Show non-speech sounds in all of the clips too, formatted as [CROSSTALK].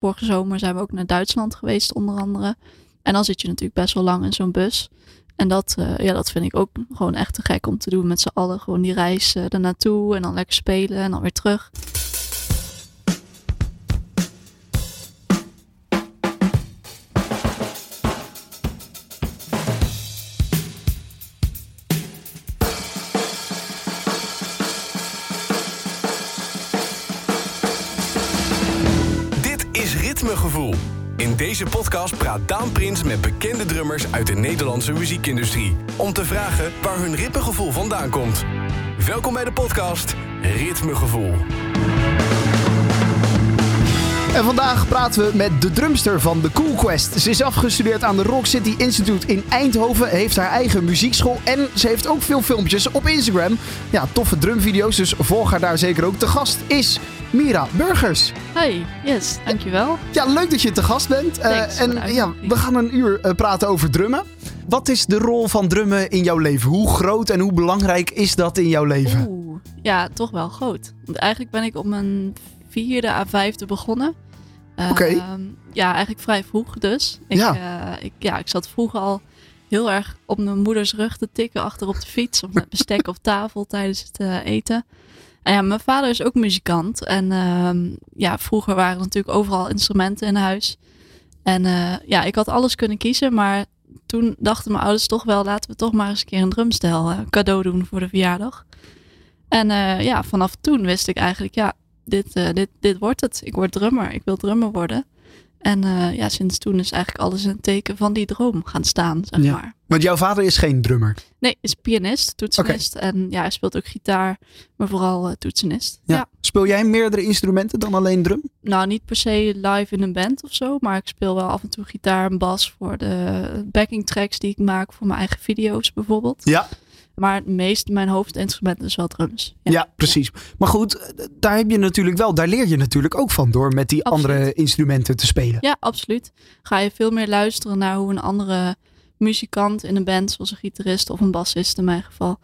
Vorige zomer zijn we ook naar Duitsland geweest, onder andere. En dan zit je natuurlijk best wel lang in zo'n bus. En dat, uh, ja, dat vind ik ook gewoon echt te gek om te doen met z'n allen. Gewoon die reis uh, ernaartoe en dan lekker spelen en dan weer terug. Deze podcast praat Daan Prins met bekende drummers uit de Nederlandse muziekindustrie. Om te vragen waar hun ritmegevoel vandaan komt. Welkom bij de podcast Ritmegevoel. En vandaag praten we met de drumster van The Cool Quest. Ze is afgestudeerd aan de Rock City Institute in Eindhoven, heeft haar eigen muziekschool en ze heeft ook veel filmpjes op Instagram. Ja, toffe drumvideo's, dus volg haar daar zeker ook. Te gast is Mira Burgers. Hi, yes, dankjewel. Ja, leuk dat je te gast bent. Thanks, en ja, we gaan een uur uh, praten over drummen. Wat is de rol van drummen in jouw leven? Hoe groot en hoe belangrijk is dat in jouw leven? Oeh, ja, toch wel groot. Want eigenlijk ben ik op mijn vierde à vijfde begonnen. Oké. Okay. Uh, ja, eigenlijk vrij vroeg dus. Ik, ja. Ik, ja, ik zat vroeger al heel erg op mijn moeders rug te tikken achter op de fiets. Of met bestek op tafel tijdens het eten. En ja, mijn vader is ook muzikant. En uh, ja, vroeger waren er natuurlijk overal instrumenten in huis. En uh, ja, ik had alles kunnen kiezen. Maar toen dachten mijn ouders toch wel... laten we toch maar eens een keer een drumstel cadeau doen voor de verjaardag. En ja, vanaf toen wist ik eigenlijk... ja, dit, dit, dit wordt het. Ik word drummer. Ik wil drummer worden. En uh, ja, sinds toen is eigenlijk alles een teken van die droom gaan staan, zeg ja. maar. Want jouw vader is geen drummer? Nee, is pianist, toetsenist. Okay. En ja, hij speelt ook gitaar, maar vooral uh, toetsenist. Ja. Ja. Speel jij meerdere instrumenten dan alleen drum? Nou, niet per se live in een band of zo, maar ik speel wel af en toe gitaar en bas voor de backing tracks die ik maak voor mijn eigen video's bijvoorbeeld. Ja. Maar het meest, mijn hoofdinstrument is wel drums. Ja, ja precies. Maar goed, daar heb je natuurlijk wel, daar leer je natuurlijk ook van door met die absoluut. andere instrumenten te spelen. Ja, absoluut. Ga je veel meer luisteren naar hoe een andere muzikant in een band, zoals een gitarist of een bassist in mijn geval,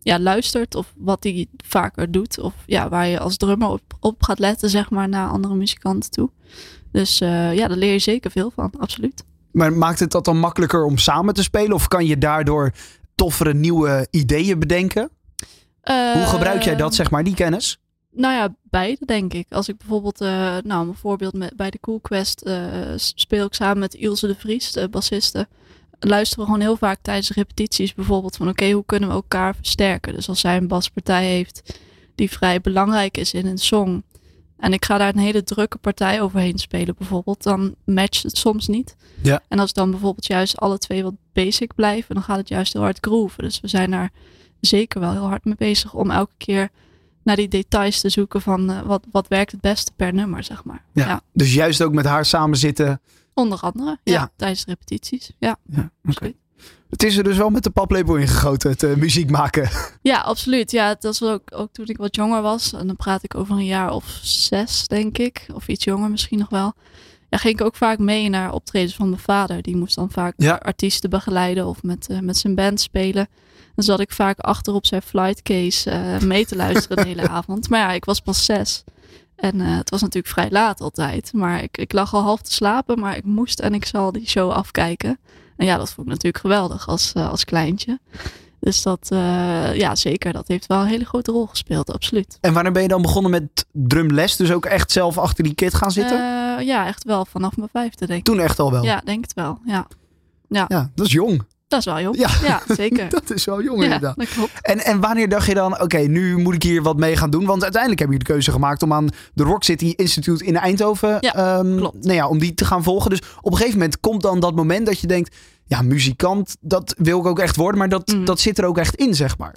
ja, luistert. Of wat hij vaker doet. Of ja, waar je als drummer op, op gaat letten, zeg maar, naar andere muzikanten toe. Dus uh, ja, daar leer je zeker veel van, absoluut. Maar maakt het dat dan makkelijker om samen te spelen? Of kan je daardoor toffere nieuwe ideeën bedenken? Uh, Hoe gebruik jij dat, zeg maar, die kennis? Nou ja, beide denk ik. Als ik bijvoorbeeld, uh, nou, een voorbeeld met, bij de Cool Quest uh, speel ik samen met Ilse de Vries, de bassiste. Luisteren we gewoon heel vaak tijdens repetities bijvoorbeeld van oké, okay, hoe kunnen we elkaar versterken? Dus als zij een baspartij heeft die vrij belangrijk is in een song en ik ga daar een hele drukke partij overheen spelen bijvoorbeeld, dan matcht het soms niet. Ja. En als dan bijvoorbeeld juist alle twee wat basic blijven, dan gaat het juist heel hard grooven. Dus we zijn daar zeker wel heel hard mee bezig om elke keer naar die details te zoeken van uh, wat, wat werkt het beste per nummer, zeg maar. Ja, ja. Dus juist ook met haar samen zitten. Onder andere, ja, Ja. tijdens de repetities. Ja, Ja, oké. Het is er dus wel met de paplepel ingegoten, het eh, muziek maken. [LAUGHS] Ja, absoluut. Ja, dat was ook, ook toen ik wat jonger was. En dan praat ik over een jaar of zes, denk ik. Of iets jonger misschien nog wel. Ja, ging ik ook vaak mee naar optredens van mijn vader. Die moest dan vaak Ja. artiesten begeleiden of met, eh, met zijn band spelen. Dan zat ik vaak achter op zijn flightcase eh, mee te luisteren de hele [LAUGHS] avond. Maar ja, ik was pas zes. En het was natuurlijk vrij laat altijd. Maar ik, ik lag al half te slapen. Maar ik moest en ik zal die show afkijken. En ja, dat vond ik natuurlijk geweldig als, uh, als kleintje. Dus dat, uh, ja zeker, dat heeft wel een hele grote rol gespeeld, absoluut. En wanneer ben je dan begonnen met drumles? Dus ook echt zelf achter die kit gaan zitten? Uh, ja, echt wel, vanaf mijn vijfde denk ik. Toen echt al wel? Ja, denk het wel, ja. Ja, Ja, dat is jong. Dat is wel jong. Ja. Ja, zeker. [LAUGHS] Dat is wel jong ja, inderdaad. dat klopt. En, en wanneer dacht je dan, oké, nu moet ik hier wat mee gaan doen? Want uiteindelijk heb je de keuze gemaakt om aan de Rock City Institute in Eindhoven, Ja, ehm, klopt. Nou ja, om die te gaan volgen. Dus op een gegeven moment komt dan dat moment dat je denkt, ja, muzikant, dat wil ik ook echt worden, maar dat, Mm. dat zit er ook echt in, zeg maar.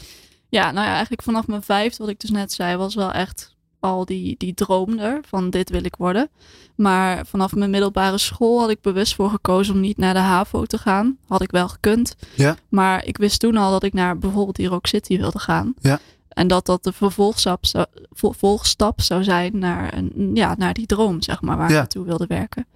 Ja, nou ja, eigenlijk vanaf mijn vijfde, wat ik dus net zei, was wel echt al die, die droom er van dit wil ik worden. Maar vanaf mijn middelbare school had ik bewust voor gekozen om niet naar de HAVO te gaan. Had ik wel gekund. Ja. Maar ik wist toen al dat ik naar bijvoorbeeld die Rock City wilde gaan. Ja. En dat dat de vervolgstap zou, vervolgstap zou zijn naar, een, ja, naar die droom, zeg maar, waar Ja. ik naartoe wilde werken.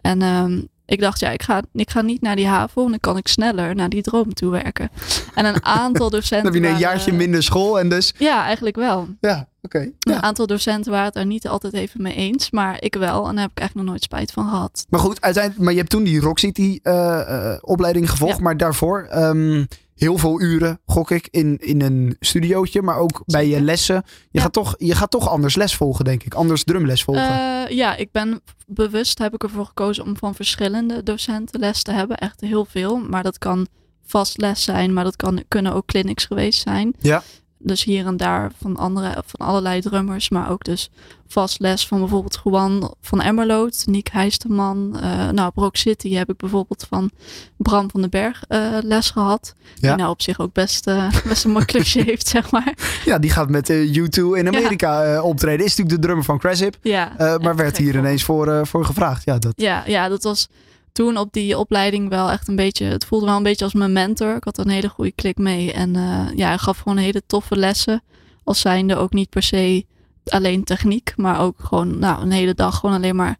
En ehm, ik dacht, ja, ik ga, ik ga niet naar die haven, want dan kan ik sneller naar die droom toe werken. En een aantal [LAUGHS] docenten. Dan heb je een waren- jaartje minder school en dus... Ja, eigenlijk wel. Ja, oké. Een Ja. aantal docenten waren het daar niet altijd even mee eens, maar ik wel. En daar heb ik eigenlijk nog nooit spijt van gehad. Maar goed, uiteindelijk, maar je hebt toen die Rock City eh, eh, opleiding gevolgd. Ja. Maar daarvoor ehm, heel veel uren, gok ik, in, in een studiootje. Maar ook bij je lessen. Je, Ja. gaat toch, je gaat toch anders les volgen, denk ik. Anders drumles volgen. Eh, ja, ik ben bewust heb ik ervoor gekozen om van verschillende docenten les te hebben. Echt heel veel. Maar dat kan vast les zijn, maar dat kan, kunnen ook clinics geweest zijn. Ja. Dus hier en daar van, andere, van allerlei drummers, maar ook dus vast les van bijvoorbeeld Juan van Emmerloot, Niek Heisterman. eh nou, op Rock City heb ik bijvoorbeeld van Bram van den Berg eh, les gehad. Ja. Die nou op zich ook best, eh, [LAUGHS] best een klusje [LAUGHS] heeft, zeg maar. ja, die gaat met eh, U2 in Amerika optreden. Is natuurlijk de drummer van Craship. Ja, eh, maar werd hier [LAUGHS] ineens voor, voor gevraagd. Ja, dat, Ja, ja, dat was toen op die opleiding wel echt een beetje. Het voelde wel een beetje als mijn mentor. Ik had een hele goede klik mee. En eh, ja, hij gaf gewoon hele toffe lessen. Als zijnde ook niet per se alleen techniek, maar ook gewoon nou, een hele dag gewoon alleen maar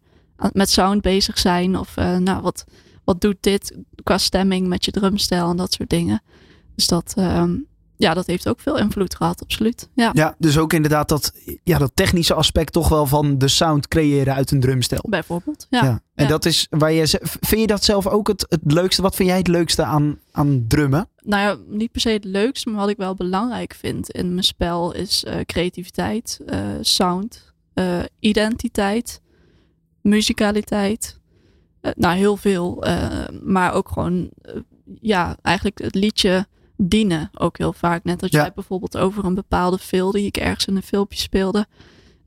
met sound bezig zijn. Of eh, nou, wat, wat doet dit qua stemming met je drumstijl en dat soort dingen. Dus dat, ehm, ja, dat heeft ook veel invloed gehad, absoluut. Ja, ja, dus ook inderdaad dat, ja, dat technische aspect toch wel van de sound creëren uit een drumstel. bijvoorbeeld. Ja. Ja. En Ja. dat is waar je. Vind je dat zelf ook het, het leukste? Wat vind jij het leukste aan, aan drummen? nou ja, niet per se het leukste, maar wat ik wel belangrijk vind in mijn spel is eh, creativiteit, eh, sound, eh, identiteit, muzikaliteit. Nou, heel veel. maar ook gewoon, ja, eigenlijk het liedje dienen ook heel vaak. Net als Ja. jij bijvoorbeeld over een bepaalde film die ik ergens in een filmpje speelde.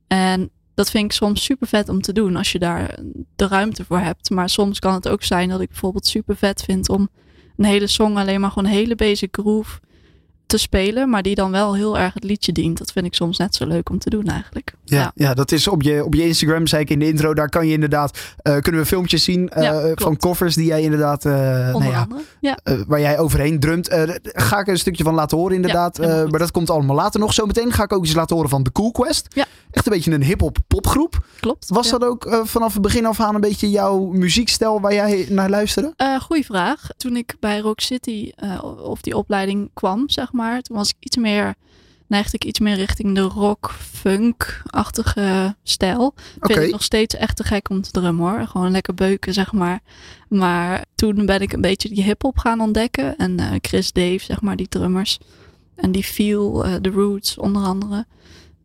En dat vind ik soms super vet om te doen als je daar de ruimte voor hebt. Maar soms kan het ook zijn dat ik bijvoorbeeld super vet vind om een hele song alleen maar gewoon een hele basic groove te spelen, maar die dan wel heel erg het liedje dient. Dat vind ik soms net zo leuk om te doen eigenlijk. Ja, ja. dat is op je, op je Instagram, zei ik in de intro. Daar kan je inderdaad, eh, kunnen we filmpjes zien eh, Ja, van covers die jij inderdaad, eh, nou ja, waar jij overheen drumt. Ga ik een stukje van laten horen inderdaad. Maar dat komt allemaal later nog. Zometeen ga ik ook iets laten horen van The Cool Quest. Echt een beetje een hip-hop popgroep. Klopt. Was dat ook vanaf het begin af aan een beetje jouw muziekstijl waar jij naar luisterde? Goeie vraag. Toen ik bij Rock City of die opleiding kwam, zeg maar, toen was ik iets meer, neigde ik iets meer richting de rock, funk-achtige stijl. Oké. Vind ik nog steeds echt te gek om te drummen hoor. Gewoon lekker beuken, zeg maar. Maar toen ben ik een beetje die hip-hop gaan ontdekken. En eh, Chris Dave, zeg maar, die drummers. En die feel, eh, The Roots onder andere.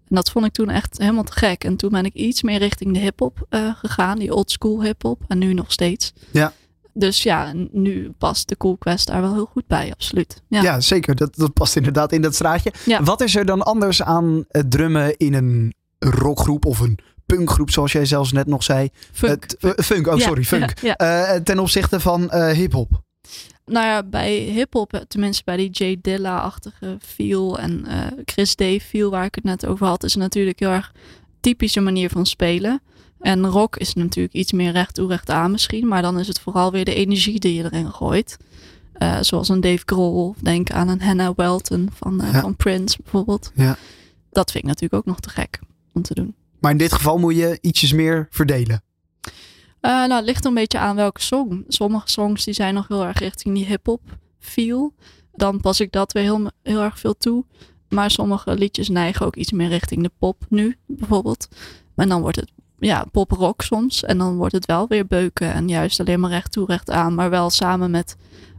En dat vond ik toen echt helemaal te gek. En toen ben ik iets meer richting de hip-hop eh, gegaan. Die old school hip-hop. En nu nog steeds. Ja. Dus ja, nu past de Cool Quest daar wel heel goed bij, absoluut. Ja. Ja, zeker. Dat, dat past inderdaad in dat straatje. Ja. Wat is er dan anders aan het drummen in een rockgroep of een punkgroep, zoals jij zelfs net nog zei? Funk. Het- eh, funk, oh Ja, sorry, funk. [LAUGHS] Eh, ten opzichte van eh hip-hop. Nou ja, bij hip-hop, tenminste bij die Jay Dilla-achtige feel en Chris Dave feel waar ik het net over had, is natuurlijk heel erg typische manier van spelen. En rock is natuurlijk iets meer recht toe, recht aan misschien, maar dan is het vooral weer de energie die je erin gooit. Eh, zoals een Dave Grohl, of denk aan een Hannah Welton van, eh, Ja. van Prince bijvoorbeeld. Ja. Dat vind ik natuurlijk ook nog te gek om te doen. Maar in dit geval moet je ietsjes meer verdelen. Eh, nou, het ligt een beetje aan welke song. Sommige songs die zijn nog heel erg richting die hip-hop feel. Dan pas ik dat weer heel, heel erg veel toe. Maar sommige liedjes neigen ook iets meer richting de pop nu, bijvoorbeeld. En dan wordt het ja, pop-rock soms. En dan wordt het wel weer beuken en juist alleen maar recht toe, recht aan. Maar wel samen met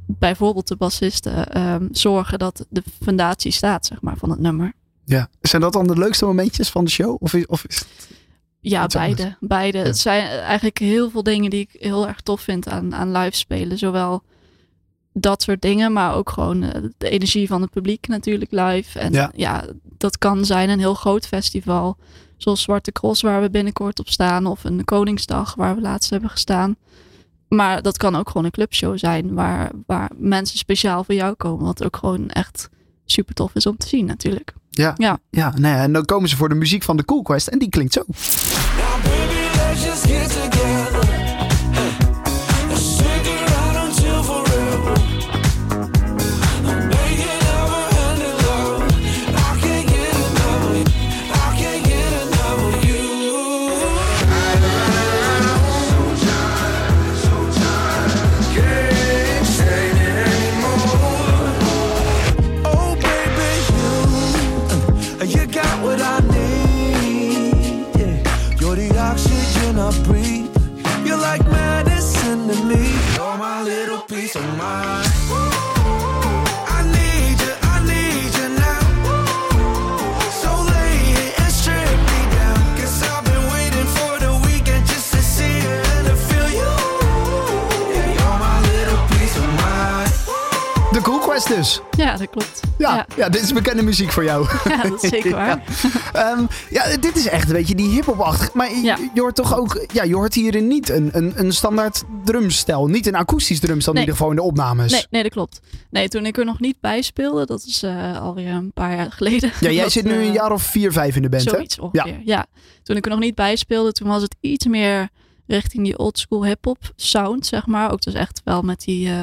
bijvoorbeeld de bassisten ehm, zorgen dat de fundatie staat, zeg maar, van het nummer. Ja. Zijn dat dan de leukste momentjes van de show? Of is, of is het- Ja, anders. beide. beide. Ja. Het zijn eigenlijk heel veel dingen die ik heel erg tof vind aan, aan live spelen. Zowel dat soort dingen, maar ook gewoon eh, de energie van het publiek natuurlijk live. En Ja. ja. dat kan zijn een heel groot festival. Zoals Zwarte Cross, waar we binnenkort op staan. Of een Koningsdag, waar we laatst hebben gestaan. Maar dat kan ook gewoon een clubshow zijn, waar, waar mensen speciaal voor jou komen. Wat ook gewoon echt super tof is om te zien natuurlijk. ja. Ja. ja nou ja, en dan komen ze voor de muziek van de Cool Quest en die klinkt zo. Now, baby, let's just get together. Ja, ja. ja. dit is bekende muziek voor jou. [LAUGHS] Ja, dat is zeker waar. Ehm, ja, dit is echt een beetje die hip-hop-achtig. Maar je, Ja. je hoort toch ook, ja, je hoort hierin niet een, een, een standaard drumstel. Niet een akoestisch drumstel in Nee. ieder geval in de opnames. Nee, nee, dat klopt. Nee, toen ik er nog niet bij speelde, dat is eh, alweer een paar jaar geleden. Ja, jij dat, zit nu eh, een jaar of vier, vijf in de band, hè? Zoiets ongeveer, ja. Toen ik er nog niet bij speelde, toen was het iets meer richting die oldschool hip-hop sound, zeg maar. Ook dus echt wel met die, eh,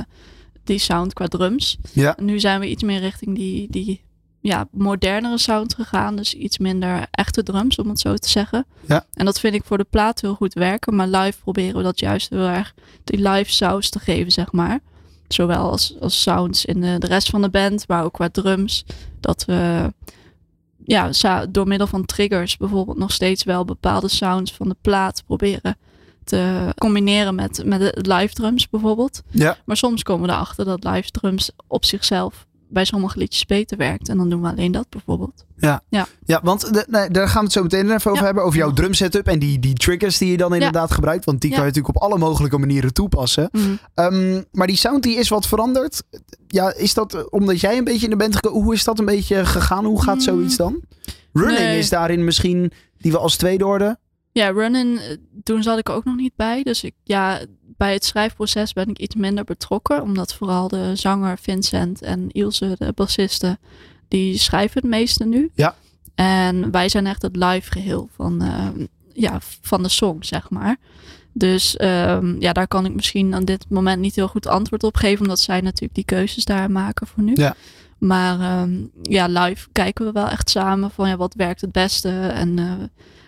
die sound qua drums. Ja. Nu zijn we iets meer richting die, die ja, modernere sound gegaan. Dus iets minder echte drums, om het zo te zeggen. Ja. En dat vind ik voor de plaat heel goed werken. Maar live proberen we dat juist heel erg die live saus te geven, zeg maar. Zowel als, als sounds in de, de rest van de band, maar ook qua drums. Dat we ja, door middel van triggers bijvoorbeeld nog steeds wel bepaalde sounds van de plaat proberen te combineren met, met live drums bijvoorbeeld. Ja. Maar soms komen we erachter dat live drums op zichzelf bij sommige liedjes beter werkt. En dan doen we alleen dat bijvoorbeeld. Ja, want de- nee, daar gaan we het zo meteen even over Ja. hebben. Over jouw drum setup en die, die triggers die je dan inderdaad gebruikt. Want die Ja. kan je natuurlijk op alle mogelijke manieren toepassen. Mhm. Ehm, maar die sound die is wat veranderd. Ja, is dat omdat jij een beetje in de band gekomen? Hoe is dat een beetje gegaan? Hoe gaat Mm. zoiets dan? Running Nee. is daarin misschien die we als tweede hoorden. Ja, Running, eh, toen zat ik er ook nog niet bij. Dus ik, ja, bij het schrijfproces ben ik iets minder betrokken. Omdat vooral de zanger Vincent en Ilse, de bassiste, die schrijven het meeste nu. Ja. En wij zijn echt het live geheel van, eh, ja, van de song, zeg maar. Dus ehm, ja, daar kan ik misschien aan dit moment niet heel goed antwoord op geven. Omdat zij natuurlijk die keuzes daar maken voor nu. Ja. Maar ehm, ja, live kijken we wel echt samen van ja, wat werkt het beste. En eh,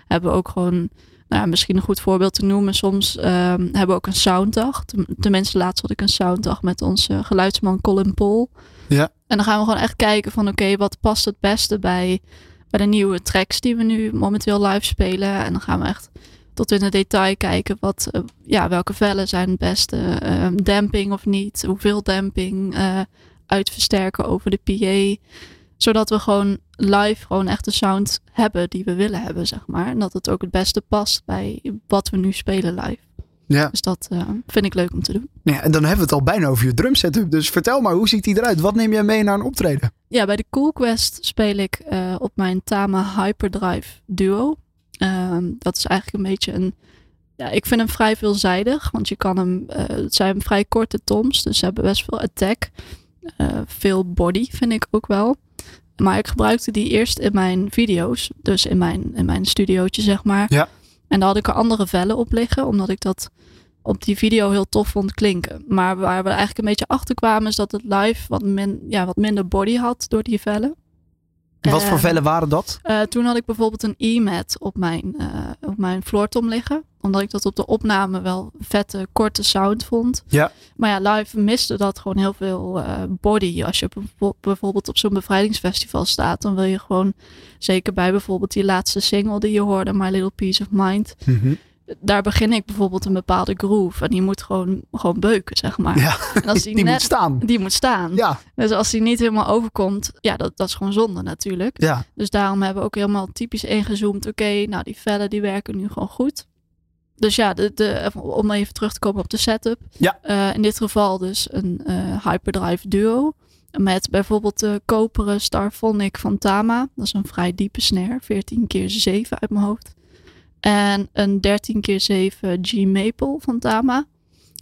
hebben we ook gewoon, nou ja, misschien een goed voorbeeld te noemen. Soms ehm, hebben we ook een sounddag. Ten- Tenminste, laatst had ik een sounddag met onze geluidsman Colin Paul. Ja. En dan gaan we gewoon echt kijken van oké, wat past het beste bij, bij de nieuwe tracks die we nu momenteel live spelen. En dan gaan we echt tot in het detail kijken wat, eh, ja, welke vellen zijn het beste. ehm, damping of niet, hoeveel damping, eh, uitversterken over de PA. Zodat we gewoon live gewoon echt de sound hebben die we willen hebben, zeg maar. En dat het ook het beste past bij wat we nu spelen live. Ja. Dus dat eh, vind ik leuk om te doen. ja. En dan hebben we het al bijna over je drum setup. Dus vertel maar, hoe ziet die eruit? Wat neem jij mee naar een optreden? Ja, bij de Cool Quest speel ik eh, op mijn Tama Hyperdrive Duo. Ehm, dat is eigenlijk een beetje een. Ja, ik vind hem vrij veelzijdig, want je kan hem. eh, het zijn vrij korte toms, dus ze hebben best veel attack. Veel body vind ik ook wel. Maar ik gebruikte die eerst in mijn video's, dus in mijn, in mijn studiootje, zeg maar. Ja. En daar had ik er andere vellen op liggen, omdat ik dat op die video heel tof vond klinken. Maar waar we eigenlijk een beetje achter kwamen, is dat het live wat, min, ja, wat minder body had door die vellen. Wat voor En, vellen waren dat? eh, toen had ik bijvoorbeeld een e-mat op mijn, eh op mijn floortom liggen. Omdat ik dat op de opname wel vette, korte sound vond. Ja. Maar ja, live miste dat gewoon heel veel eh, body. Als je bijvo- bijvoorbeeld op zo'n bevrijdingsfestival staat, dan wil je gewoon, zeker bij bijvoorbeeld die laatste single die je hoorde, My Little Piece of Mind. Mhm. Daar begin ik bijvoorbeeld een bepaalde groove. En die moet gewoon, gewoon beuken, zeg maar. Ja, [LAUGHS] En als die, die net, moet staan. Die moet staan. Ja, Dus als die niet helemaal overkomt, ja, dat, dat is gewoon zonde natuurlijk. ja. Dus daarom hebben we ook helemaal typisch ingezoomd. Oké, nou die vellen die werken nu gewoon goed. Dus ja, de, om even terug te komen op de setup. Ja. Eh, in dit geval dus een eh, Hyperdrive Duo. Met bijvoorbeeld de koperen Starphonic van Tama. Dat is een vrij diepe snare. 14 keer 7 uit mijn hoofd. En een 13 keer 7 G Maple van Tama.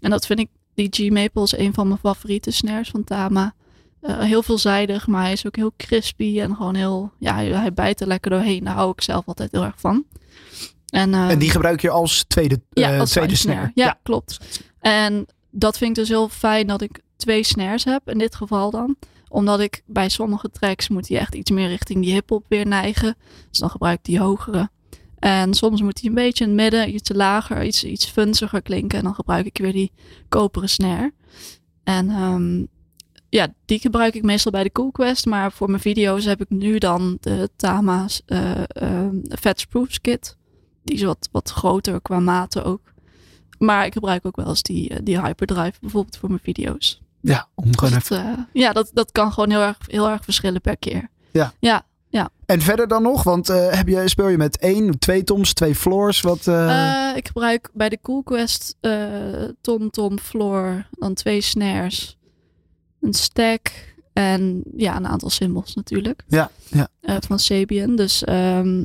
En dat vind ik, die G Maple is een van mijn favoriete snares van Tama. Eh, heel veelzijdig, maar hij is ook heel crispy en gewoon heel, ja, hij, bijt er lekker doorheen. Daar hou ik zelf altijd heel erg van. En, eh, En die gebruik je als tweede, ja, eh, als tweede snare. snare. Ja, klopt. En dat vind ik dus heel fijn dat ik twee snares heb, in dit geval dan. Omdat ik bij sommige tracks moet hij echt iets meer richting die hip-hop weer neigen. Dus dan gebruik ik die hogere. En soms moet hij een beetje in het midden, iets lager, iets, iets funziger klinken. En dan gebruik ik weer die koperen snare. En ehm, ja, die gebruik ik meestal bij de Cool Quest. Maar voor mijn video's heb ik nu dan de Tama's eh ehm Fats Proofs kit. Die is wat, wat groter qua maten ook. Maar ik gebruik ook wel eens die, eh, die hyperdrive bijvoorbeeld voor mijn video's. Ja, om gewoon Dus even... dat, eh, ja, dat, dat kan gewoon heel erg, heel erg verschillen per keer. Ja. Ja, En verder dan nog? Want eh, heb je, speel je met één, twee toms, twee floors? Wat, eh, Eh, ik gebruik bij de Cool Quest tom, tom, floor, dan twee snares, een stack en ja, een aantal cymbals natuurlijk. Ja, ja. Van Sabian. Dus ehm,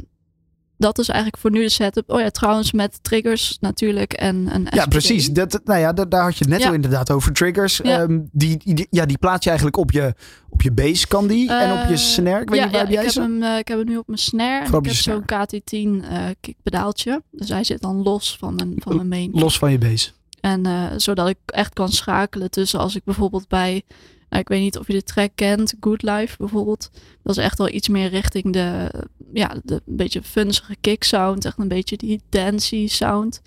dat is eigenlijk voor nu de setup. Oh ja, trouwens met triggers natuurlijk en een ja, precies. Dat, nou ja, daar, daar had je het net Ja. al inderdaad over. Triggers. Ja. Ehm, die, die, ja, die plaats je eigenlijk op je, op je bass, kan die? en op je Eh, snare? Ik weet ja, niet, waar heb jij ik, ze? heb hem, eh, ik heb hem nu op mijn snare. En ik je heb zo'n KT10 eh kickpedaaltje. Dus hij zit dan los van mijn, van mijn main. Los van je bass. En zodat ik echt kan schakelen tussen als ik bijvoorbeeld bij, nou, ik weet niet of je de track kent, Good Life bijvoorbeeld. Dat is echt wel iets meer richting de, ja, de een beetje funzige kick sound, echt een beetje die dancey sound.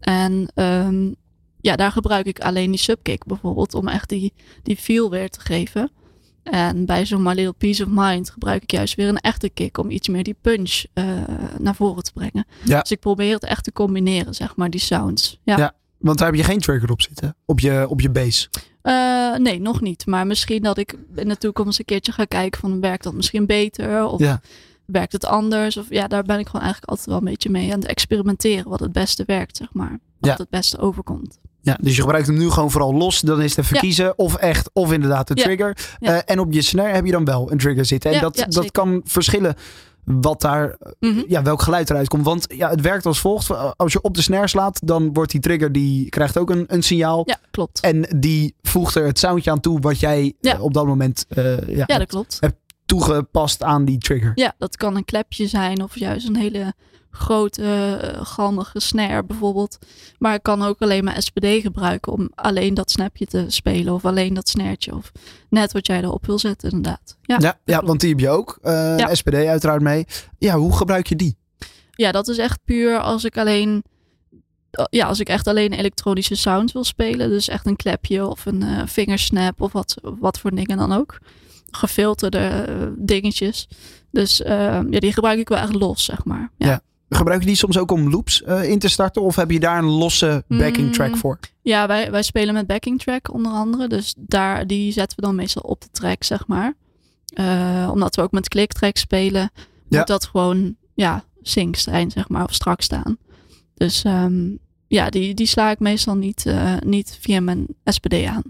En ehm, ja, daar gebruik ik alleen die subkick bijvoorbeeld om echt die, die feel weer te geven. En bij zo'n My Little Peace of Mind gebruik ik juist weer een echte kick om iets meer die punch eh, naar voren te brengen. Ja. Dus ik probeer het echt te combineren, zeg maar, die sounds. Ja. Ja. Want daar heb je geen trigger op zitten. Op je, op je bass. Eh, nee, nog niet. Maar misschien dat ik in de toekomst een keertje ga kijken van werkt dat misschien beter of Ja. werkt het anders? Of ja, daar ben ik gewoon eigenlijk altijd wel een beetje mee aan het experimenteren wat het beste werkt, zeg maar. Wat Ja. het beste overkomt. Ja, dus je gebruikt hem nu gewoon vooral los. Dan is het even Ja. kiezen of echt of inderdaad de trigger. Eh, en op je snare heb je dan wel een trigger zitten. En dat, dat kan verschillen wat daar, Mhm. ja, welk geluid eruit komt. Want ja, het werkt als volgt. Als je op de snare slaat, dan wordt die trigger, die krijgt ook een, een signaal. Ja, klopt. En die voegt er het soundje aan toe wat jij Ja. eh, op dat moment eh, ja, dat hebt klopt. toegepast aan die trigger. Ja, dat kan een klepje zijn of juist een hele grote, eh, galmige snare bijvoorbeeld. Maar ik kan ook alleen maar SPD gebruiken om alleen dat snapje te spelen of alleen dat snaretje of net wat jij erop wil zetten inderdaad. Ja, Ja, ja, want die heb je ook. Ja. SPD uiteraard mee. Ja, hoe gebruik je die? ja, dat is echt puur als ik alleen, ja, als ik echt alleen elektronische sounds wil spelen. Dus echt een klepje of een eh, vingersnap of wat, wat voor dingen dan ook. Gefilterde eh, dingetjes. Dus eh, ja, die gebruik ik wel echt los, zeg maar. Ja. Ja. Gebruik je die soms ook om loops in te starten? Of heb je daar een losse backing Mm. track voor? Ja, wij, wij spelen met backing track onder andere. Dus daar, die zetten we dan meestal op de track, zeg maar. Omdat we ook met clicktrack spelen, Ja. moet dat gewoon ja, sync zijn, zeg maar, of strak staan. Dus ehm, ja, die, die sla ik meestal niet, eh, niet via mijn SPD aan.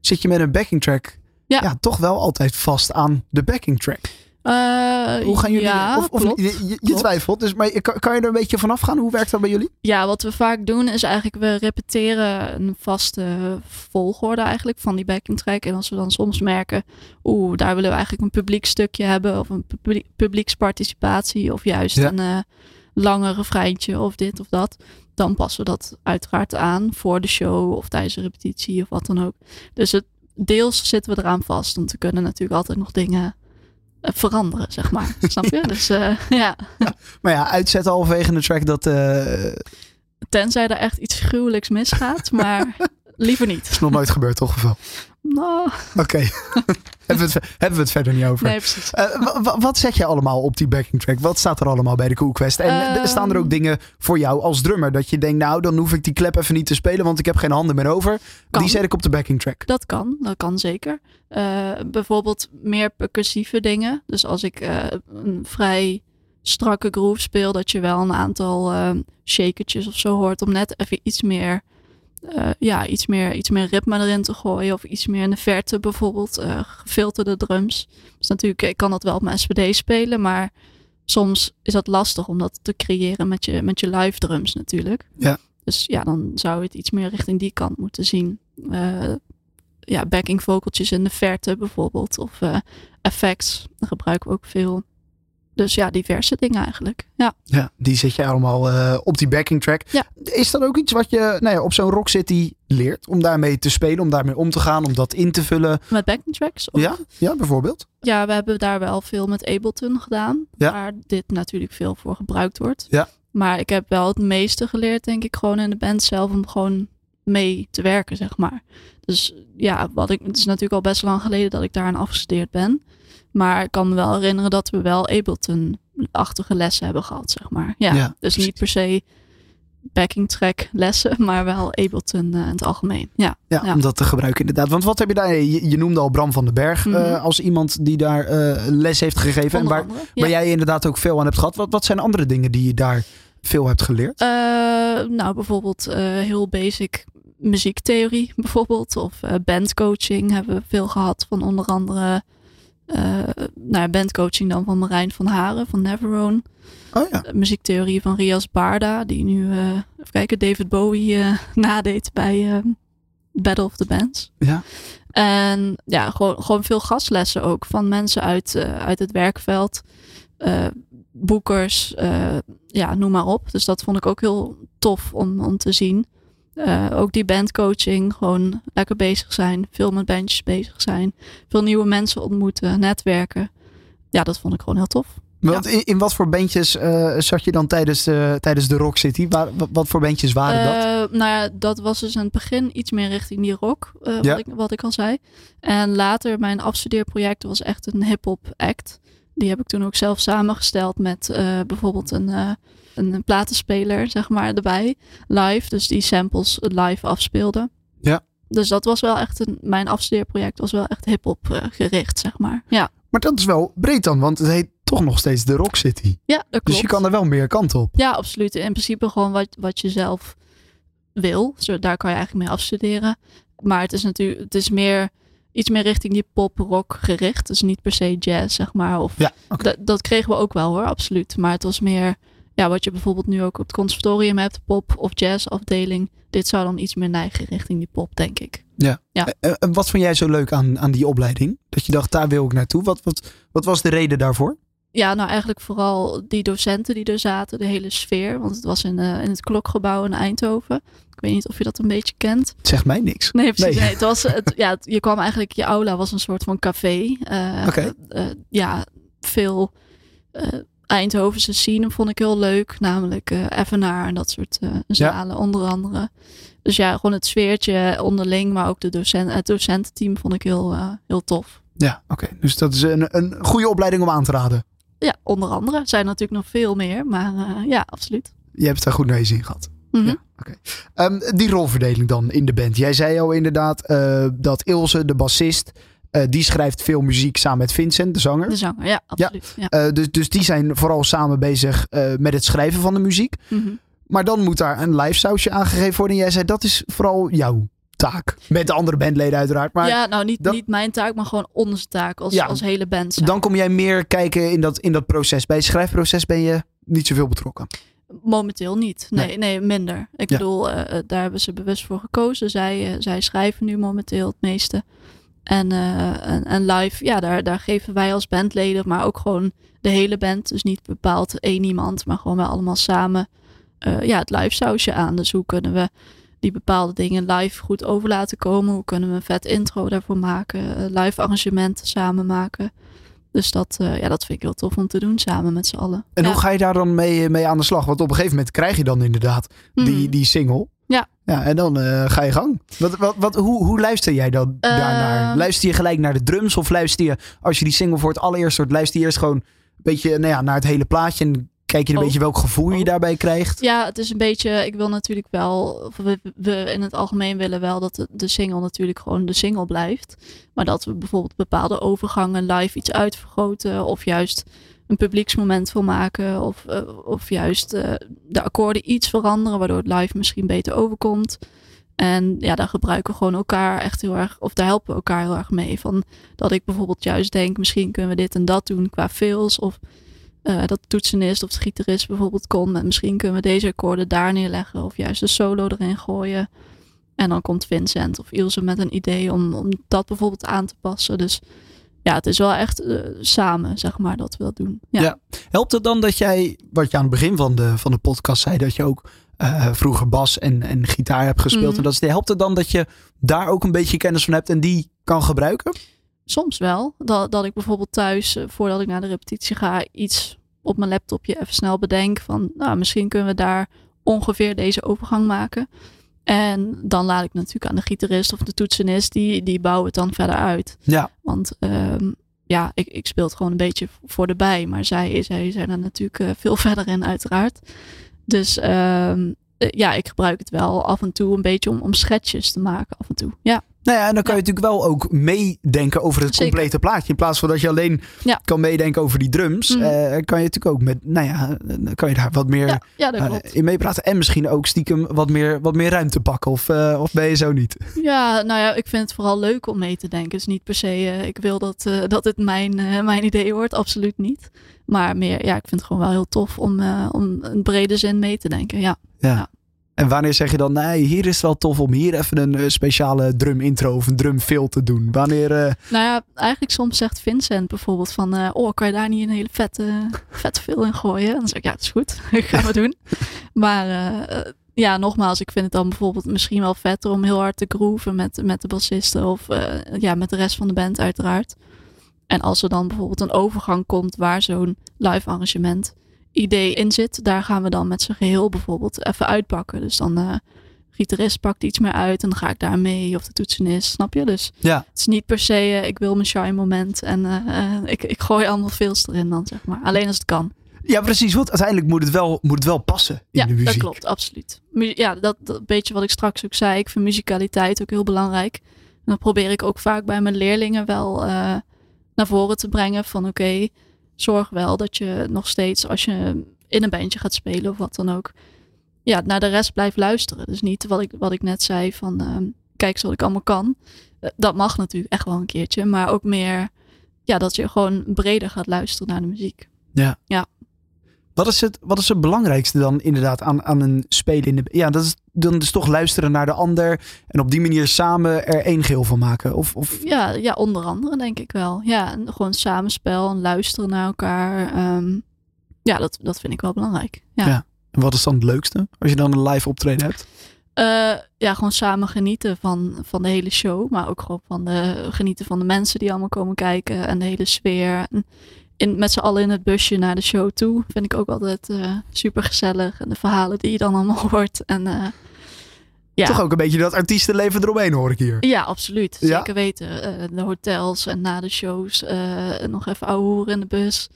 Zit je met een backing track Ja. toch wel altijd vast aan de backing track? Eh, Hoe gaan jullie? Ja, of of klopt. je, je, je Klopt. twijfelt, dus, maar kan, kan je er een beetje vanaf gaan? Hoe werkt dat bij jullie? Ja, wat we vaak doen is eigenlijk we repeteren een vaste volgorde eigenlijk van die backing track. En als we dan soms merken, oeh, daar willen we eigenlijk een publiek stukje hebben of een publiek, publieksparticipatie of juist Ja. een eh lange refreintje of dit of dat. Dan passen we dat uiteraard aan voor de show of tijdens een repetitie of wat dan ook. Dus het, deels zitten we eraan vast, want we kunnen natuurlijk altijd nog dingen eh, veranderen, zeg maar. [LAUGHS] Snap je? Dus eh, [LAUGHS] ja. Maar ja, uitzetten halverwege de track, dat eh, Tenzij er echt iets gruwelijks misgaat, maar [LAUGHS] liever niet. is nog nooit gebeurd, toch? Of wel? Nou, Oké, [LAUGHS] hebben, we het, hebben we het verder niet over. nee, precies. Eh, wa- wa- wat zet je allemaal op die backing track? Wat staat er allemaal bij de Cool Quest? En eh, Ehm. staan er ook dingen voor jou als drummer? Dat je denkt, nou, dan hoef ik die klep even niet te spelen, want ik heb geen handen meer over. Kan. Die zet ik op de backing track. Dat kan, dat kan zeker. Eh, bijvoorbeeld meer percussieve dingen. Dus als ik eh, een vrij strakke groove speel, dat je wel een aantal eh, shakertjes of zo hoort om net even iets meer, eh, ja, iets meer, iets meer ritme erin te gooien of iets meer in de verte bijvoorbeeld eh, gefilterde drums. Dus natuurlijk, ik kan dat wel op mijn SPD spelen, maar soms is dat lastig om dat te creëren met je, met je live drums natuurlijk. Ja. Dus ja, dan zou je het iets meer richting die kant moeten zien. Eh, ja, backing vocaltjes in de verte bijvoorbeeld. Of eh, effects, dat gebruiken we ook veel. Dus ja, diverse dingen eigenlijk. Ja, Ja, die zet je allemaal eh, op die backing track. Ja. Is dat ook iets wat je nou ja, op zo'n Rock City leert? Om daarmee te spelen, om daarmee om te gaan, om dat in te vullen? met backing tracks. Of- Ja, ja bijvoorbeeld. ja, we hebben daar wel veel met Ableton gedaan. Ja. Waar dit natuurlijk veel voor gebruikt wordt. Ja. Maar ik heb wel het meeste geleerd, denk ik, gewoon in de band zelf. Om gewoon mee te werken, zeg maar. Dus ja, wat ik, het is natuurlijk al best lang geleden dat ik daaraan afgestudeerd ben. Maar ik kan me wel herinneren dat we wel Ableton-achtige lessen hebben gehad, zeg maar. Ja, Ja, dus precies. niet per se backing track lessen, [LAUGHS] maar wel Ableton eh, in het algemeen. Ja, Ja, Ja. om dat te gebruiken inderdaad. Want wat heb je daar? Je, je noemde al Bram van den Berg Mhm. eh, als iemand die daar eh, les heeft gegeven. En waar, andere. waar jij inderdaad ook veel aan hebt gehad. Wat, wat zijn andere dingen die je daar veel hebt geleerd? Nou, bijvoorbeeld heel basic muziektheorie bijvoorbeeld. Of bandcoaching hebben we veel gehad van onder andere... eh nou ja, bandcoaching dan van Marijn van Haren van Neverone. Oh ja. Muziektheorie van Rias Barda, die nu, eh, even kijken, David Bowie eh, [LAUGHS] nadeed bij Battle of the Bands. Ja. En ja, gewoon, gewoon veel gastlessen ook van mensen uit, uit het werkveld, boekers, ja, noem maar op. Dus dat vond ik ook heel tof om, om te zien. Eh, ook die bandcoaching, gewoon lekker bezig zijn, veel met bandjes bezig zijn, veel nieuwe mensen ontmoeten, netwerken. Ja, dat vond ik gewoon heel tof. Want in, in wat voor bandjes eh, zat je dan tijdens de, tijdens de Rock City? Waar, wat, voor bandjes waren dat? Eh, nou ja, dat was dus in het begin iets meer richting die rock, Ja. wat, ik, wat ik al zei. En later, mijn afstudeerproject was echt een hip-hop act. Die heb ik toen ook zelf samengesteld met bijvoorbeeld een, een platenspeler, zeg maar, erbij. Live, dus die samples live afspeelde. Ja. Dus dat was wel echt een, mijn afstudeerproject was wel echt hip-hop eh, gericht, zeg maar. Ja, Maar dat is wel breed dan, want het heet toch nog steeds de Rock City. ja dat klopt. Dus je kan er wel meer kant op. Ja, absoluut. In principe gewoon wat, wat je zelf wil. Zo, daar kan je eigenlijk mee afstuderen. Maar het is natuurlijk, het is meer iets meer richting die pop-rock gericht. Dus niet per se jazz, zeg maar. Of, Ja, dat kregen we ook wel hoor, absoluut. Maar het was meer, ja, wat je bijvoorbeeld nu ook op het conservatorium hebt, pop- of jazz-afdeling. Dit zou dan iets meer neigen richting die pop, denk ik. Ja. Eh, eh, En wat vond jij zo leuk aan, aan die opleiding? Dat je dacht, daar wil ik naartoe. Wat, wat, wat was de reden daarvoor? Ja, nou eigenlijk vooral die docenten die er zaten, de hele sfeer. Want het was in, eh, in het klokgebouw in Eindhoven. Ik weet niet of je dat een beetje kent. Het zegt mij niks. Nee, precies. Nee. Nee. het was, het, ja, het- je kwam eigenlijk, je aula was een soort van café. Oké. ja, veel Eindhovense scene vond ik heel leuk. Namelijk eh Evenaar en dat soort eh, zalen onder andere. Dus ja, gewoon het sfeertje onderling, maar ook de docent, het docententeam vond ik heel, eh, heel tof. Ja, oké. Dus dat is een, een goede opleiding om aan te raden. Ja, onder andere. Er zijn natuurlijk nog veel meer, maar ja, absoluut. Je hebt daar goed naar je zin gehad. Mhm. Ja. Ehm, die rolverdeling dan in de band. Jij zei al inderdaad dat Ilse, de bassist, eh, die schrijft veel muziek samen met Vincent, de zanger. De zanger, ja, absoluut. Ja. Eh, dus, dus die zijn vooral samen bezig eh, met het schrijven van de muziek. Mhm. Maar dan moet daar een live sausje aangegeven worden. En jij zei dat is vooral jouw taak. Met de andere bandleden uiteraard. Maar ja, nou niet, niet mijn taak, maar gewoon onze taak als, Ja, als hele band. zijn. dan kom jij meer kijken in dat, in dat proces. Bij het schrijfproces ben je niet zoveel betrokken. Momenteel niet. Nee, Nee. nee. minder. Ik Ja. bedoel, daar hebben ze bewust voor gekozen. Zij, zij schrijven nu momenteel het meeste. En, eh, en, en live, ja, daar, daar geven wij als bandleden, maar ook gewoon de hele band. Dus niet bepaald één iemand, maar gewoon wel allemaal samen eh, ja, het live sausje aan. Dus hoe kunnen we die bepaalde dingen live goed over laten komen? Hoe kunnen we een vet intro daarvoor maken? eh, live arrangementen samen maken. Dus dat, ja, dat vind ik heel tof om te doen samen met z'n allen. En ja. hoe ga je daar dan mee, mee aan de slag? Want op een gegeven moment krijg je dan inderdaad die, Mhm. die single. Ja. ja en dan eh, ga je gang. Wat, wat, wat, hoe, hoe luister jij dan Ehm. daarnaar? Luister je gelijk naar de drums? Of luister je, als je die single voor het allereerst hoort, luister je eerst gewoon een beetje nou ja, naar het hele plaatje? En kijk je een Oh. beetje welk gevoel je Oh. daarbij krijgt? Ja, het is een beetje. Ik wil natuurlijk wel. We, we in het algemeen willen wel dat de, de single natuurlijk gewoon de single blijft. Maar dat we bijvoorbeeld bepaalde overgangen live iets uitvergroten. Of juist een publieksmoment van maken. Of, eh, of juist eh, de akkoorden iets veranderen. Waardoor het live misschien beter overkomt. En ja, daar gebruiken we gewoon elkaar echt heel erg. Of daar helpen we elkaar heel erg mee. Van dat ik bijvoorbeeld juist denk. Misschien kunnen we dit en dat doen qua fills. Of eh, dat de toetsenist of de gitarist bijvoorbeeld komt. En misschien kunnen we deze akkoorden daar neerleggen. Of juist een solo erin gooien. En dan komt Vincent of Ilse met een idee om, om dat bijvoorbeeld aan te passen. Dus ja, het is wel echt eh, samen, zeg maar, dat we dat doen. Ja. Ja. Helpt het dan dat jij, wat je aan het begin van de, van de podcast zei, dat je ook eh, vroeger bas en, en gitaar hebt gespeeld. Mhm. En dat is, helpt het dan dat je daar ook een beetje kennis van hebt en die kan gebruiken? Soms wel. Dat, dat ik bijvoorbeeld thuis, eh, voordat ik naar de repetitie ga, iets op mijn laptopje even snel bedenk. Van, nou, misschien kunnen we daar ongeveer deze overgang maken. En dan laat ik natuurlijk aan de gitarist of de toetsenist, die, die bouwen het dan verder uit. Ja. Want ehm, ja, ik, ik speel het gewoon een beetje voor de bij. Maar zij, zij zijn er natuurlijk eh, veel [LAUGHS] verder in, uiteraard. Dus ehm, eh, ja, ik gebruik het wel af en toe een beetje om, om schetsjes te maken af en toe. Ja, Nou ja, en dan kan je natuurlijk wel ook meedenken over het Zeker. complete plaatje. In plaats van dat je alleen Ja. kan meedenken over die drums, Mhm. eh, kan je natuurlijk ook met, nou ja, kan je daar wat meer eh, in meepraten. En misschien ook stiekem wat meer, wat meer ruimte pakken. Of, eh, of ben je zo niet? Ja, nou ja, ik vind het vooral leuk om mee te denken. Dus niet per se, ik wil dat, dat het mijn, mijn idee wordt. Absoluut niet. Maar meer, ja, ik vind het gewoon wel heel tof om, om een brede zin mee te denken. Ja. Ja. En wanneer zeg je dan, nee, hier is het wel tof om hier even een eh, speciale drum intro of een drum fill te doen? Wanneer, eh, Nou ja, eigenlijk soms zegt Vincent bijvoorbeeld van... eh, oh, kan je daar niet een hele vette, vette film in gooien? En dan zeg ik, ja, dat is goed. [LAUGHS] gaan we doen. [LAUGHS] Maar ja, nogmaals, ik vind het dan bijvoorbeeld misschien wel vetter... om heel hard te grooven met, met de bassisten of ja, met de rest van de band uiteraard. En als er dan bijvoorbeeld een overgang komt waar zo'n live arrangement idee in zit... daar gaan we dan met z'n geheel bijvoorbeeld even uitpakken. Dus dan... eh gitarist pakt iets meer uit en dan ga ik daar mee. Of de toetsenist, snap je? Dus ja, het is niet per se, eh, ik wil mijn shy moment en eh, ik, ik gooi allemaal veels erin dan, zeg maar. Alleen als het kan. ja, precies. Want uiteindelijk moet het wel, moet het wel passen in ja, de muziek. dat klopt, absoluut. Ja, dat, dat beetje wat ik straks ook zei. Ik vind muzikaliteit ook heel belangrijk. En dat probeer ik ook vaak bij mijn leerlingen wel naar voren te brengen. Van oké, zorg wel dat je nog steeds, als je in een bandje gaat spelen of wat dan ook, ja, naar de rest blijft luisteren. Dus niet wat ik, wat ik net zei van ehm, kijk eens wat ik allemaal kan. Eh, dat mag natuurlijk echt wel een keertje. Maar ook meer ja, dat je gewoon breder gaat luisteren naar de muziek. Wat is, het, wat is het belangrijkste dan inderdaad aan, aan een spelen in de... Ja, dat is dan dus toch luisteren naar de ander en op die manier samen er één geheel van maken. Of, of Ja, ja, onder andere denk ik wel. Ja, en gewoon samenspel en luisteren naar elkaar. ehm, ja, dat, dat vind ik wel belangrijk. Ja. Ja. wat is dan het leukste als je dan een live optreden hebt? Eh, ja, gewoon samen genieten van, van de hele show. Maar ook gewoon van de, genieten van de mensen die allemaal komen kijken. En de hele sfeer. En in, met z'n allen in het busje naar de show toe. Vind ik ook altijd super gezellig. En de verhalen die je dan allemaal [LAUGHS] hoort. En eh, ja. Toch ook een beetje dat artiestenleven eromheen hoor ik hier. Ja, absoluut. Ja? Zeker weten. Eh, de hotels en na de shows eh, nog even ouwe in de bus.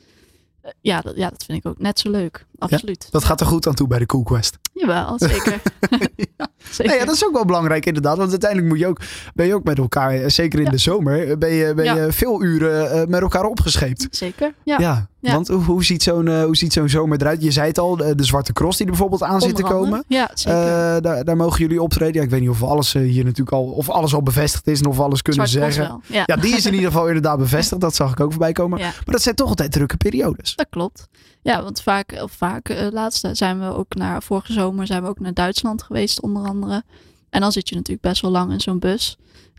Eh, ja, dat, ja, dat vind ik ook net zo leuk. Absoluut. Dat gaat er goed aan toe bij de Cool Quest. Jawel, zeker. [LAUGHS] [LAUGHS] zeker. Nee, ja, dat is ook wel belangrijk inderdaad. Want uiteindelijk moet je ook, ben je ook met elkaar, eh, zeker in Ja. de zomer, eh, ben je, ben Ja. je veel uren eh, met elkaar opgescheept. Zeker, ja. Ja, want hoe, ziet zo'n eh, hoe ziet zo'n zomer eruit? Je zei het al, de, de Zwarte Cross die er bijvoorbeeld aan zit te komen. Ja, zeker. Eh, daar, daar mogen jullie optreden. Ja, ik weet niet of alles eh, hier natuurlijk al, of alles al bevestigd is en of we alles kunnen Zwarte zeggen. Ja. Ja, die is in ieder geval inderdaad bevestigd. Dat zag ik ook voorbij komen. Maar dat zijn toch altijd drukke periodes. Dat klopt. Ja, want vaak, of vaak uh, laatst zijn we ook naar, vorige zomer zijn we ook naar Duitsland geweest onder andere. En dan zit je natuurlijk best wel lang in zo'n bus.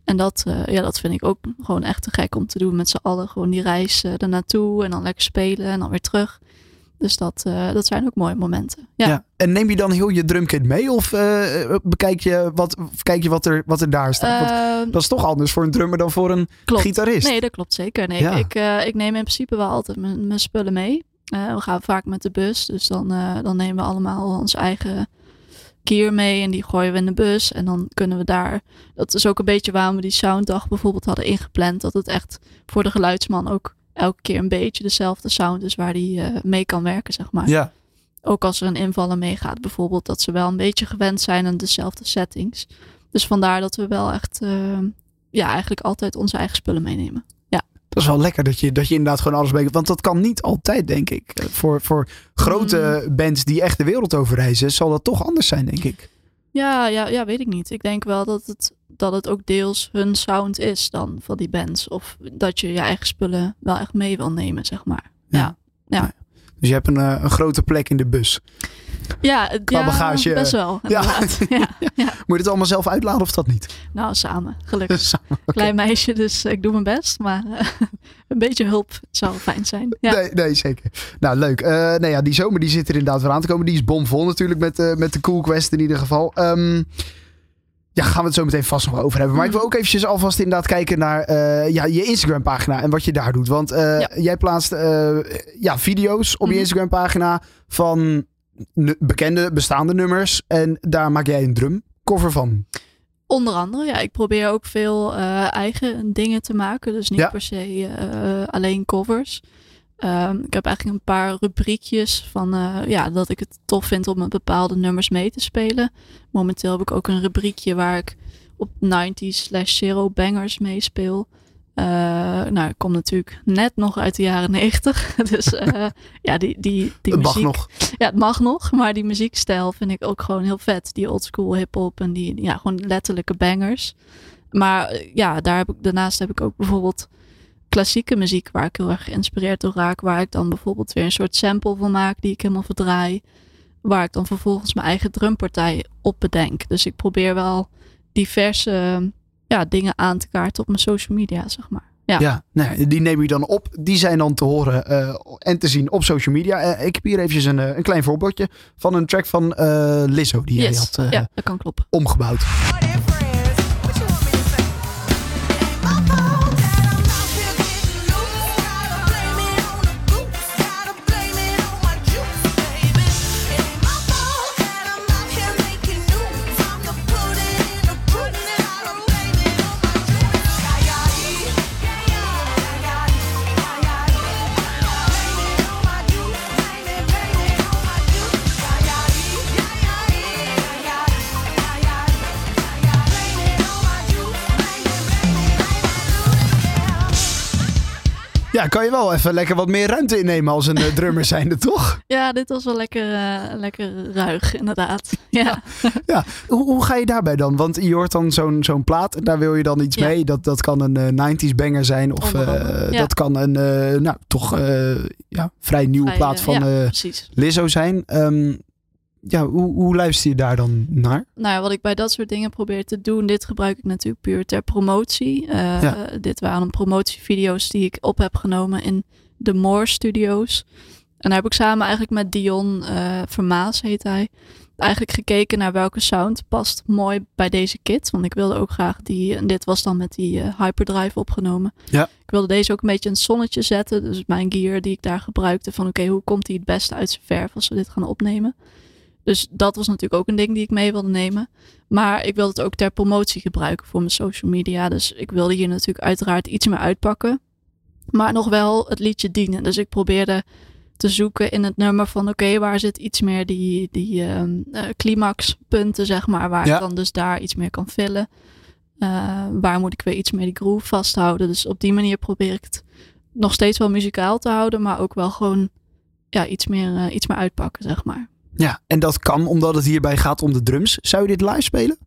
En dat, uh, ja, dat vind ik ook gewoon echt te gek om te doen met z'n allen. Gewoon die reis uh, ernaartoe en dan lekker spelen en dan weer terug. Dus dat, uh, dat zijn ook mooie momenten. Ja. ja. En neem je dan heel je drumkit mee of uh, bekijk je wat, kijk je wat er, wat er daar staat? Ehm, dat is toch anders voor een drummer dan voor een klopt. gitarist. Nee, dat klopt zeker. Nee, Ja. ik, ik neem in principe wel altijd mijn, mijn spullen mee. We gaan vaak met de bus, dus dan, dan nemen we allemaal ons eigen gear mee en die gooien we in de bus. En dan kunnen we daar. Dat is ook een beetje waarom we die sounddag bijvoorbeeld hadden ingepland. Dat het echt voor de geluidsman ook elke keer een beetje dezelfde sound is waar die uh, mee kan werken, zeg maar. Ja. Ook als er een invaller meegaat, bijvoorbeeld, dat ze wel een beetje gewend zijn aan dezelfde settings. Dus vandaar dat we wel echt, uh, ja, eigenlijk altijd onze eigen spullen meenemen. Dat is wel lekker dat je, dat je inderdaad gewoon alles mee. Want dat kan niet altijd, denk ik. Voor, voor grote mm. bands die echt de wereld over reizen, zal dat toch anders zijn, denk ik. Ja, ja, ja, weet ik niet. Ik denk wel dat het, dat het ook deels hun sound is dan van die bands. Of dat je je eigen spullen wel echt mee wil nemen, zeg maar. Ja. ja. ja. Dus je hebt een, uh, een grote plek in de bus. Ja, Qua ja bagage. best wel. [LAUGHS] Ja. ja. Moet je het allemaal zelf uitladen of dat niet? Nou, samen, gelukkig. [LAUGHS] samen, okay. Klein meisje, dus ik doe mijn best. Maar uh, [LAUGHS] een beetje hulp zou fijn zijn. Ja. Nee, nee, zeker. Nou, leuk. Uh, nou ja, die zomer die zit er inderdaad weer aan te komen. Die is bomvol natuurlijk met, uh, met de Cool Quest in ieder geval. Um, ja, gaan we het zo meteen vast nog over hebben. Maar ik wil ook eventjes alvast inderdaad kijken naar uh, ja, je Instagram pagina en wat je daar doet. Want uh, ja. jij plaatst uh, ja, video's op je Mhm. Instagram pagina van bekende bestaande nummers. En daar maak jij een drumcover van. Onder andere, ja. Ik probeer ook veel uh, eigen dingen te maken. Dus niet Ja. per se uh, alleen covers. Ehm, ik heb eigenlijk een paar rubriekjes van eh, ja, dat ik het tof vind om met bepaalde nummers mee te spelen. Momenteel heb ik ook een rubriekje waar ik op 90s slash zero bangers meespeel. Eh, nou, ik kom natuurlijk net nog uit de jaren 90. [LAUGHS] Dus eh, ja, die, die, die Het mag muziek. nog. Ja, het mag nog, maar die muziekstijl vind ik ook gewoon heel vet. Die oldschool hip-hop en die ja, gewoon letterlijke bangers. Maar eh, ja, daar heb ik, daarnaast heb ik ook bijvoorbeeld klassieke muziek waar ik heel erg geïnspireerd door raak. Waar ik dan bijvoorbeeld weer een soort sample van maak die ik helemaal verdraai. Waar ik dan vervolgens mijn eigen drumpartij op bedenk. Dus ik probeer wel diverse ja, dingen aan te kaarten op mijn social media, zeg maar. Ja. Ja, nou, die neem je dan op. Die zijn dan te horen eh, en te zien op social media. Eh, ik heb hier eventjes een, eh, een klein voorbeeldje van een track van eh, Lizzo die jij Yes. had eh, ja, dat kan kloppen. omgebouwd. Kan je wel even lekker wat meer ruimte innemen als een eh, drummer [LAUGHS] zijnde, toch? Ja, dit was wel lekker, eh, lekker ruig, inderdaad. [LAUGHS] Ja. Ja, hoe, hoe ga je daarbij dan? Want je hoort dan zo'n zo'n plaat en daar wil je dan iets Ja. mee. Dat, dat kan een eh, 90s banger zijn of dat kan een nou, toch ja, vrij nieuwe Vrij, plaat van. Lizzo zijn. Ehm, ja, hoe, hoe luister je daar dan naar? Nou wat ik bij dat soort dingen probeer te doen, dit gebruik ik natuurlijk puur ter promotie. Eh, Ja. Dit waren promotievideo's die ik op heb genomen in de Moore Studios. En daar heb ik samen eigenlijk met Dion eh, Vermaas, heet hij, eigenlijk gekeken naar welke sound past mooi bij deze kit. Want ik wilde ook graag die, en dit was dan met die eh, hyperdrive opgenomen. Ja. Ik wilde deze ook een beetje in het zonnetje zetten. Dus mijn gear die ik daar gebruikte, van oké, hoe komt die het beste uit zijn verf als we dit gaan opnemen? Dus dat was natuurlijk ook een ding die ik mee wilde nemen. Maar ik wilde het ook ter promotie gebruiken voor mijn social media. Dus ik wilde hier natuurlijk uiteraard iets meer uitpakken. Maar nog wel het liedje dienen. Dus ik probeerde te zoeken in het nummer van oké, waar zit iets meer die, die ehm, eh, climaxpunten, zeg maar. Waar Ja. ik dan dus daar iets meer kan vullen. Eh, waar moet ik weer iets meer die groove vasthouden. Dus op die manier probeer ik het nog steeds wel muzikaal te houden. Maar ook wel gewoon ja, iets, meer, eh, iets meer uitpakken, zeg maar. Ja, en dat kan omdat het hierbij gaat om de drums. Zou je dit live spelen?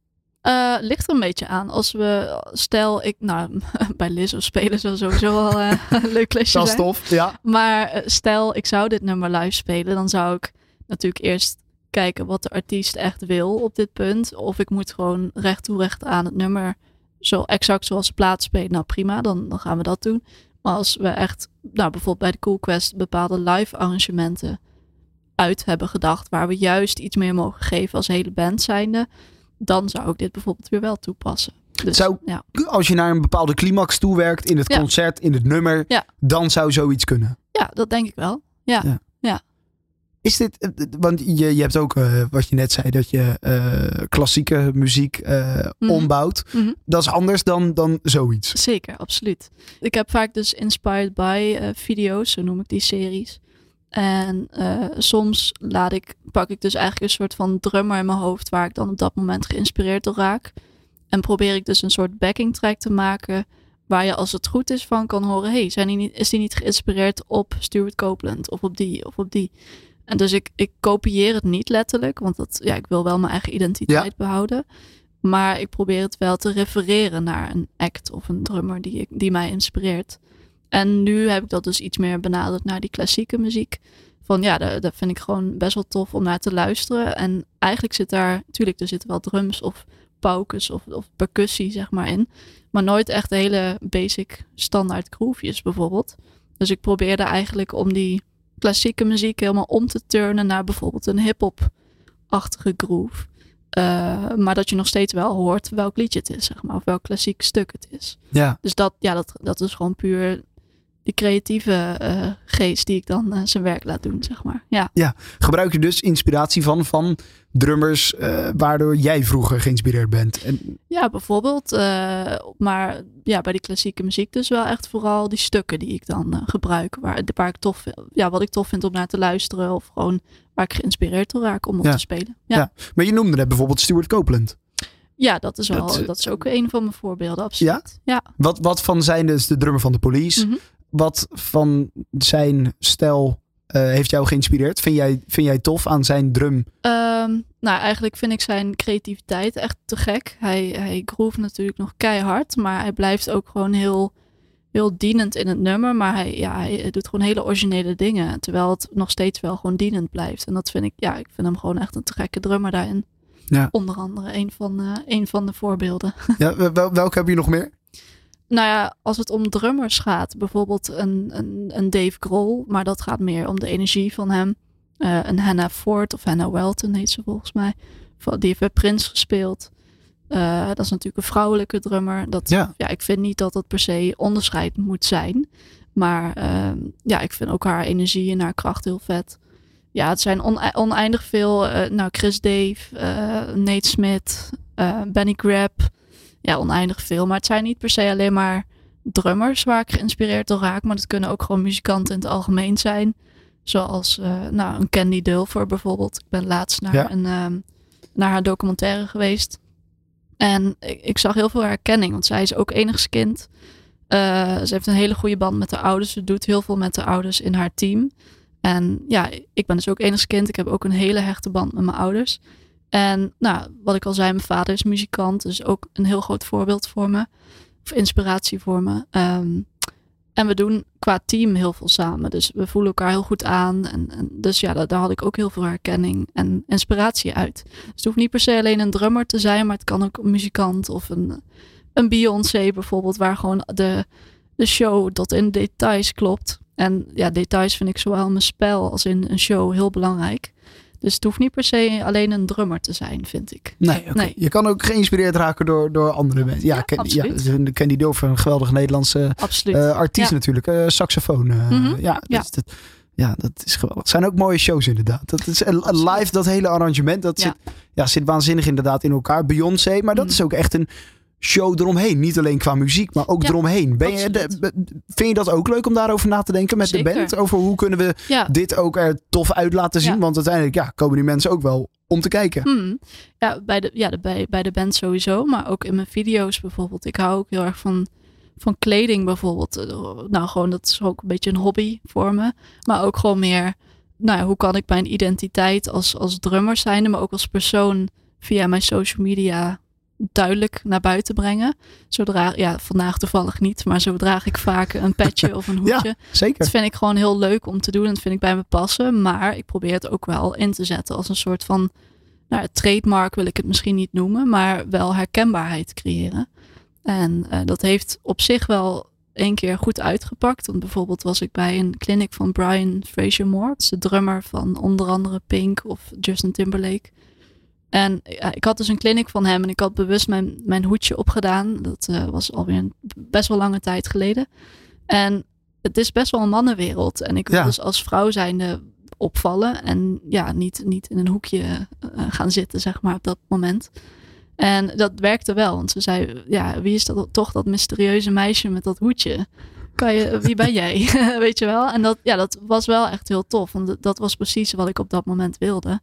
Eh, ligt er een beetje aan. Als we, stel ik, nou, [LAUGHS] bij Lizzo spelen zou sowieso wel eh, [LAUGHS] een leuk lesje Dat is tof, ja. Maar eh, stel ik zou dit nummer live spelen, dan zou ik natuurlijk eerst kijken wat de artiest echt wil op dit punt. Of ik moet gewoon recht toe recht aan het nummer, zo exact zoals de plaat spelen. Nou prima, dan, dan gaan we dat doen. Maar als we echt, nou bijvoorbeeld bij de Cool Quest, bepaalde live arrangementen uit hebben gedacht, waar we juist iets meer mogen geven als hele band zijnde, dan zou ik dit bijvoorbeeld weer wel toepassen. Dus, Zou- ja. Als je naar een bepaalde climax toewerkt in het Ja. concert, in het nummer, Ja. dan zou zoiets kunnen. ja, dat denk ik wel. Ja. Is dit, eh, want je, je hebt ook eh, wat je net zei, dat je eh, klassieke muziek Mhm. ombouwt. Mhm. Dat is anders dan, dan zoiets. Zeker, absoluut. Ik heb vaak dus inspired by video's, zo noem ik die series. En eh, soms laat ik, pak ik dus eigenlijk een soort van drummer in mijn hoofd waar ik dan op dat moment geïnspireerd door raak. En probeer ik dus een soort backing track te maken waar je als het goed is van kan horen, hey, zijn die niet, is die niet geïnspireerd op Stuart Copeland of op die of op die. En dus ik, ik kopieer het niet letterlijk, want dat, ja, ik wil wel mijn eigen identiteit behouden. Maar ik probeer het wel te refereren naar een act of een drummer die, ik, die mij inspireert. En nu heb ik dat dus iets meer benaderd naar die klassieke muziek. Van ja, dat, dat vind ik gewoon best wel tof om naar te luisteren. En eigenlijk zit daar, natuurlijk, er zitten wel drums of paukes of, of percussie zeg maar in. Maar nooit echt hele basic standaard groovejes bijvoorbeeld. Dus ik probeerde eigenlijk om die klassieke muziek helemaal om te turnen naar bijvoorbeeld een hip-hop-achtige groove. Uh, maar dat je nog steeds wel hoort welk liedje het is, zeg maar. Of welk klassiek stuk het is. Ja. Dus dat, ja, dat, dat is gewoon puur die creatieve uh, geest die ik dan uh, zijn werk laat doen, zeg maar. Ja. ja. Gebruik je dus inspiratie van, van drummers eh, waardoor jij vroeger geïnspireerd bent? En, Ja, bijvoorbeeld. eh, maar ja, bij die klassieke muziek dus wel echt vooral die stukken die ik dan eh, gebruik. Waar, waar ik tof, ja, wat ik tof vind om naar te luisteren. Of gewoon waar ik geïnspireerd door raak om op Ja. te spelen. Ja. Ja. maar je noemde net bijvoorbeeld Stuart Copeland. Ja, dat is wel. Dat, Dat, eh, is ook een van mijn voorbeelden, absoluut. Ja. Wat, wat van zijn dus de drummer van de Police? Mhm. Wat van zijn stijl eh, heeft jou geïnspireerd? Vind jij, vind jij tof aan zijn drum? Ehm, nou, eigenlijk vind ik zijn creativiteit echt te gek. Hij, hij groeft natuurlijk nog keihard, maar hij blijft ook gewoon heel, heel dienend in het nummer. Maar hij, ja, hij doet gewoon hele originele dingen, terwijl het nog steeds wel gewoon dienend blijft. En dat vind ik, ja, ik vind hem gewoon echt een te gekke drummer daarin. Ja. Onder andere een van, eh, een van de voorbeelden. Ja, wel, welke heb je nog meer? Nou ja, als het om drummers gaat, bijvoorbeeld een, een, een Dave Grohl, maar dat gaat meer om de energie van hem. Eh, een Hannah Ford of Hannah Welton heet ze volgens mij. Die heeft bij Prince gespeeld. Eh, dat is natuurlijk een vrouwelijke drummer. Dat, Ja. ja. ik vind niet dat dat per se onderscheid moet zijn. Maar ehm, ja, ik vind ook haar energie en haar kracht heel vet. Ja, het zijn one- oneindig veel. eh, nou, Chris Dave, Nate Smith, Benny Grab. Ja, oneindig veel. Maar het zijn niet per se alleen maar drummers waar ik geïnspireerd door raak. Maar het kunnen ook gewoon muzikanten in het algemeen zijn. Zoals eh, nou, een Candy Dulfer bijvoorbeeld. Ik ben laatst naar, Ja. een, ehm, naar haar documentaire geweest. En ik, ik zag heel veel herkenning. Want zij is ook enigskind. Eh ze heeft een hele goede band met de ouders. Ze doet heel veel met de ouders in haar team. En ja, ik ben dus ook enigskind. Ik heb ook een hele hechte band met mijn ouders. En nou, wat ik al zei, mijn vader is muzikant. Dus ook een heel groot voorbeeld voor me. Of inspiratie voor me. Ehm, en we doen qua team heel veel samen. Dus we voelen elkaar heel goed aan. En, dus ja, daar, daar had ik ook heel veel herkenning en inspiratie uit. Dus het hoeft niet per se alleen een drummer te zijn. Maar het kan ook een muzikant of een, een Beyoncé bijvoorbeeld. Waar gewoon de, de show tot in details klopt. En ja, details vind ik zowel in mijn spel als in een show heel belangrijk. Dus het hoeft niet per se alleen een drummer te zijn, vind ik. Nee. Nee. je kan ook geïnspireerd raken door, door andere mensen. Ja, Ja, ken, ja, absoluut. Candy een geweldige Nederlandse eh, artiest Ja. natuurlijk. eh, saxofoon. eh, Mhm. ja, dat, Ja. Is, dat, ja, dat is geweldig. Het zijn ook mooie shows inderdaad. Dat is live, dat hele arrangement, dat Ja. zit, ja, zit waanzinnig inderdaad in elkaar. Beyoncé, maar dat Mhm. is ook echt een show eromheen. Niet alleen qua muziek, maar ook Ja, eromheen. Ben je, absoluut. de- be- vind je dat ook leuk om daarover na te denken met de band? Over hoe kunnen we ja. dit ook er tof uit laten zien? Ja. Want uiteindelijk ja, komen die mensen ook wel om te kijken. Hmm. Ja, bij de, ja de, bij, bij de band sowieso, maar ook in mijn video's bijvoorbeeld. Ik hou ook heel erg van, van kleding bijvoorbeeld. Eh, Nou, gewoon dat is ook een beetje een hobby voor me. Maar ook gewoon meer, nou hoe kan ik mijn identiteit als, als drummer zijn, maar ook als persoon via mijn social media duidelijk naar buiten brengen. Zodra, ja, vandaag toevallig niet, maar zo draag ik vaak een petje of een [LAUGHS] hoedje. Ja, zeker. Dat vind ik gewoon heel leuk om te doen. En dat vind ik bij me passen. Maar ik probeer het ook wel in te zetten als een soort van nou, trademark wil ik het misschien niet noemen, maar wel herkenbaarheid creëren. En eh, dat heeft op zich wel één keer goed uitgepakt. Want bijvoorbeeld was ik bij een clinic van Brian Fraser Moore. Dat is de drummer van onder andere Pink of Justin Timberlake. En ik had dus een clinic van hem en ik had bewust mijn, mijn hoedje opgedaan. Dat eh, was alweer een best wel lange tijd geleden. En het is best wel een mannenwereld. En ik wil Ja. dus als vrouw zijnde opvallen. En ja, niet, niet in een hoekje eh, gaan zitten, zeg maar, op dat moment. En dat werkte wel. Want ze zei, ja, wie is dat toch dat mysterieuze meisje met dat hoedje? Kan je, wie ben jij? [LAUGHS] Weet je wel? En dat, ja, dat was wel echt heel tof. Want dat was precies wat ik op dat moment wilde.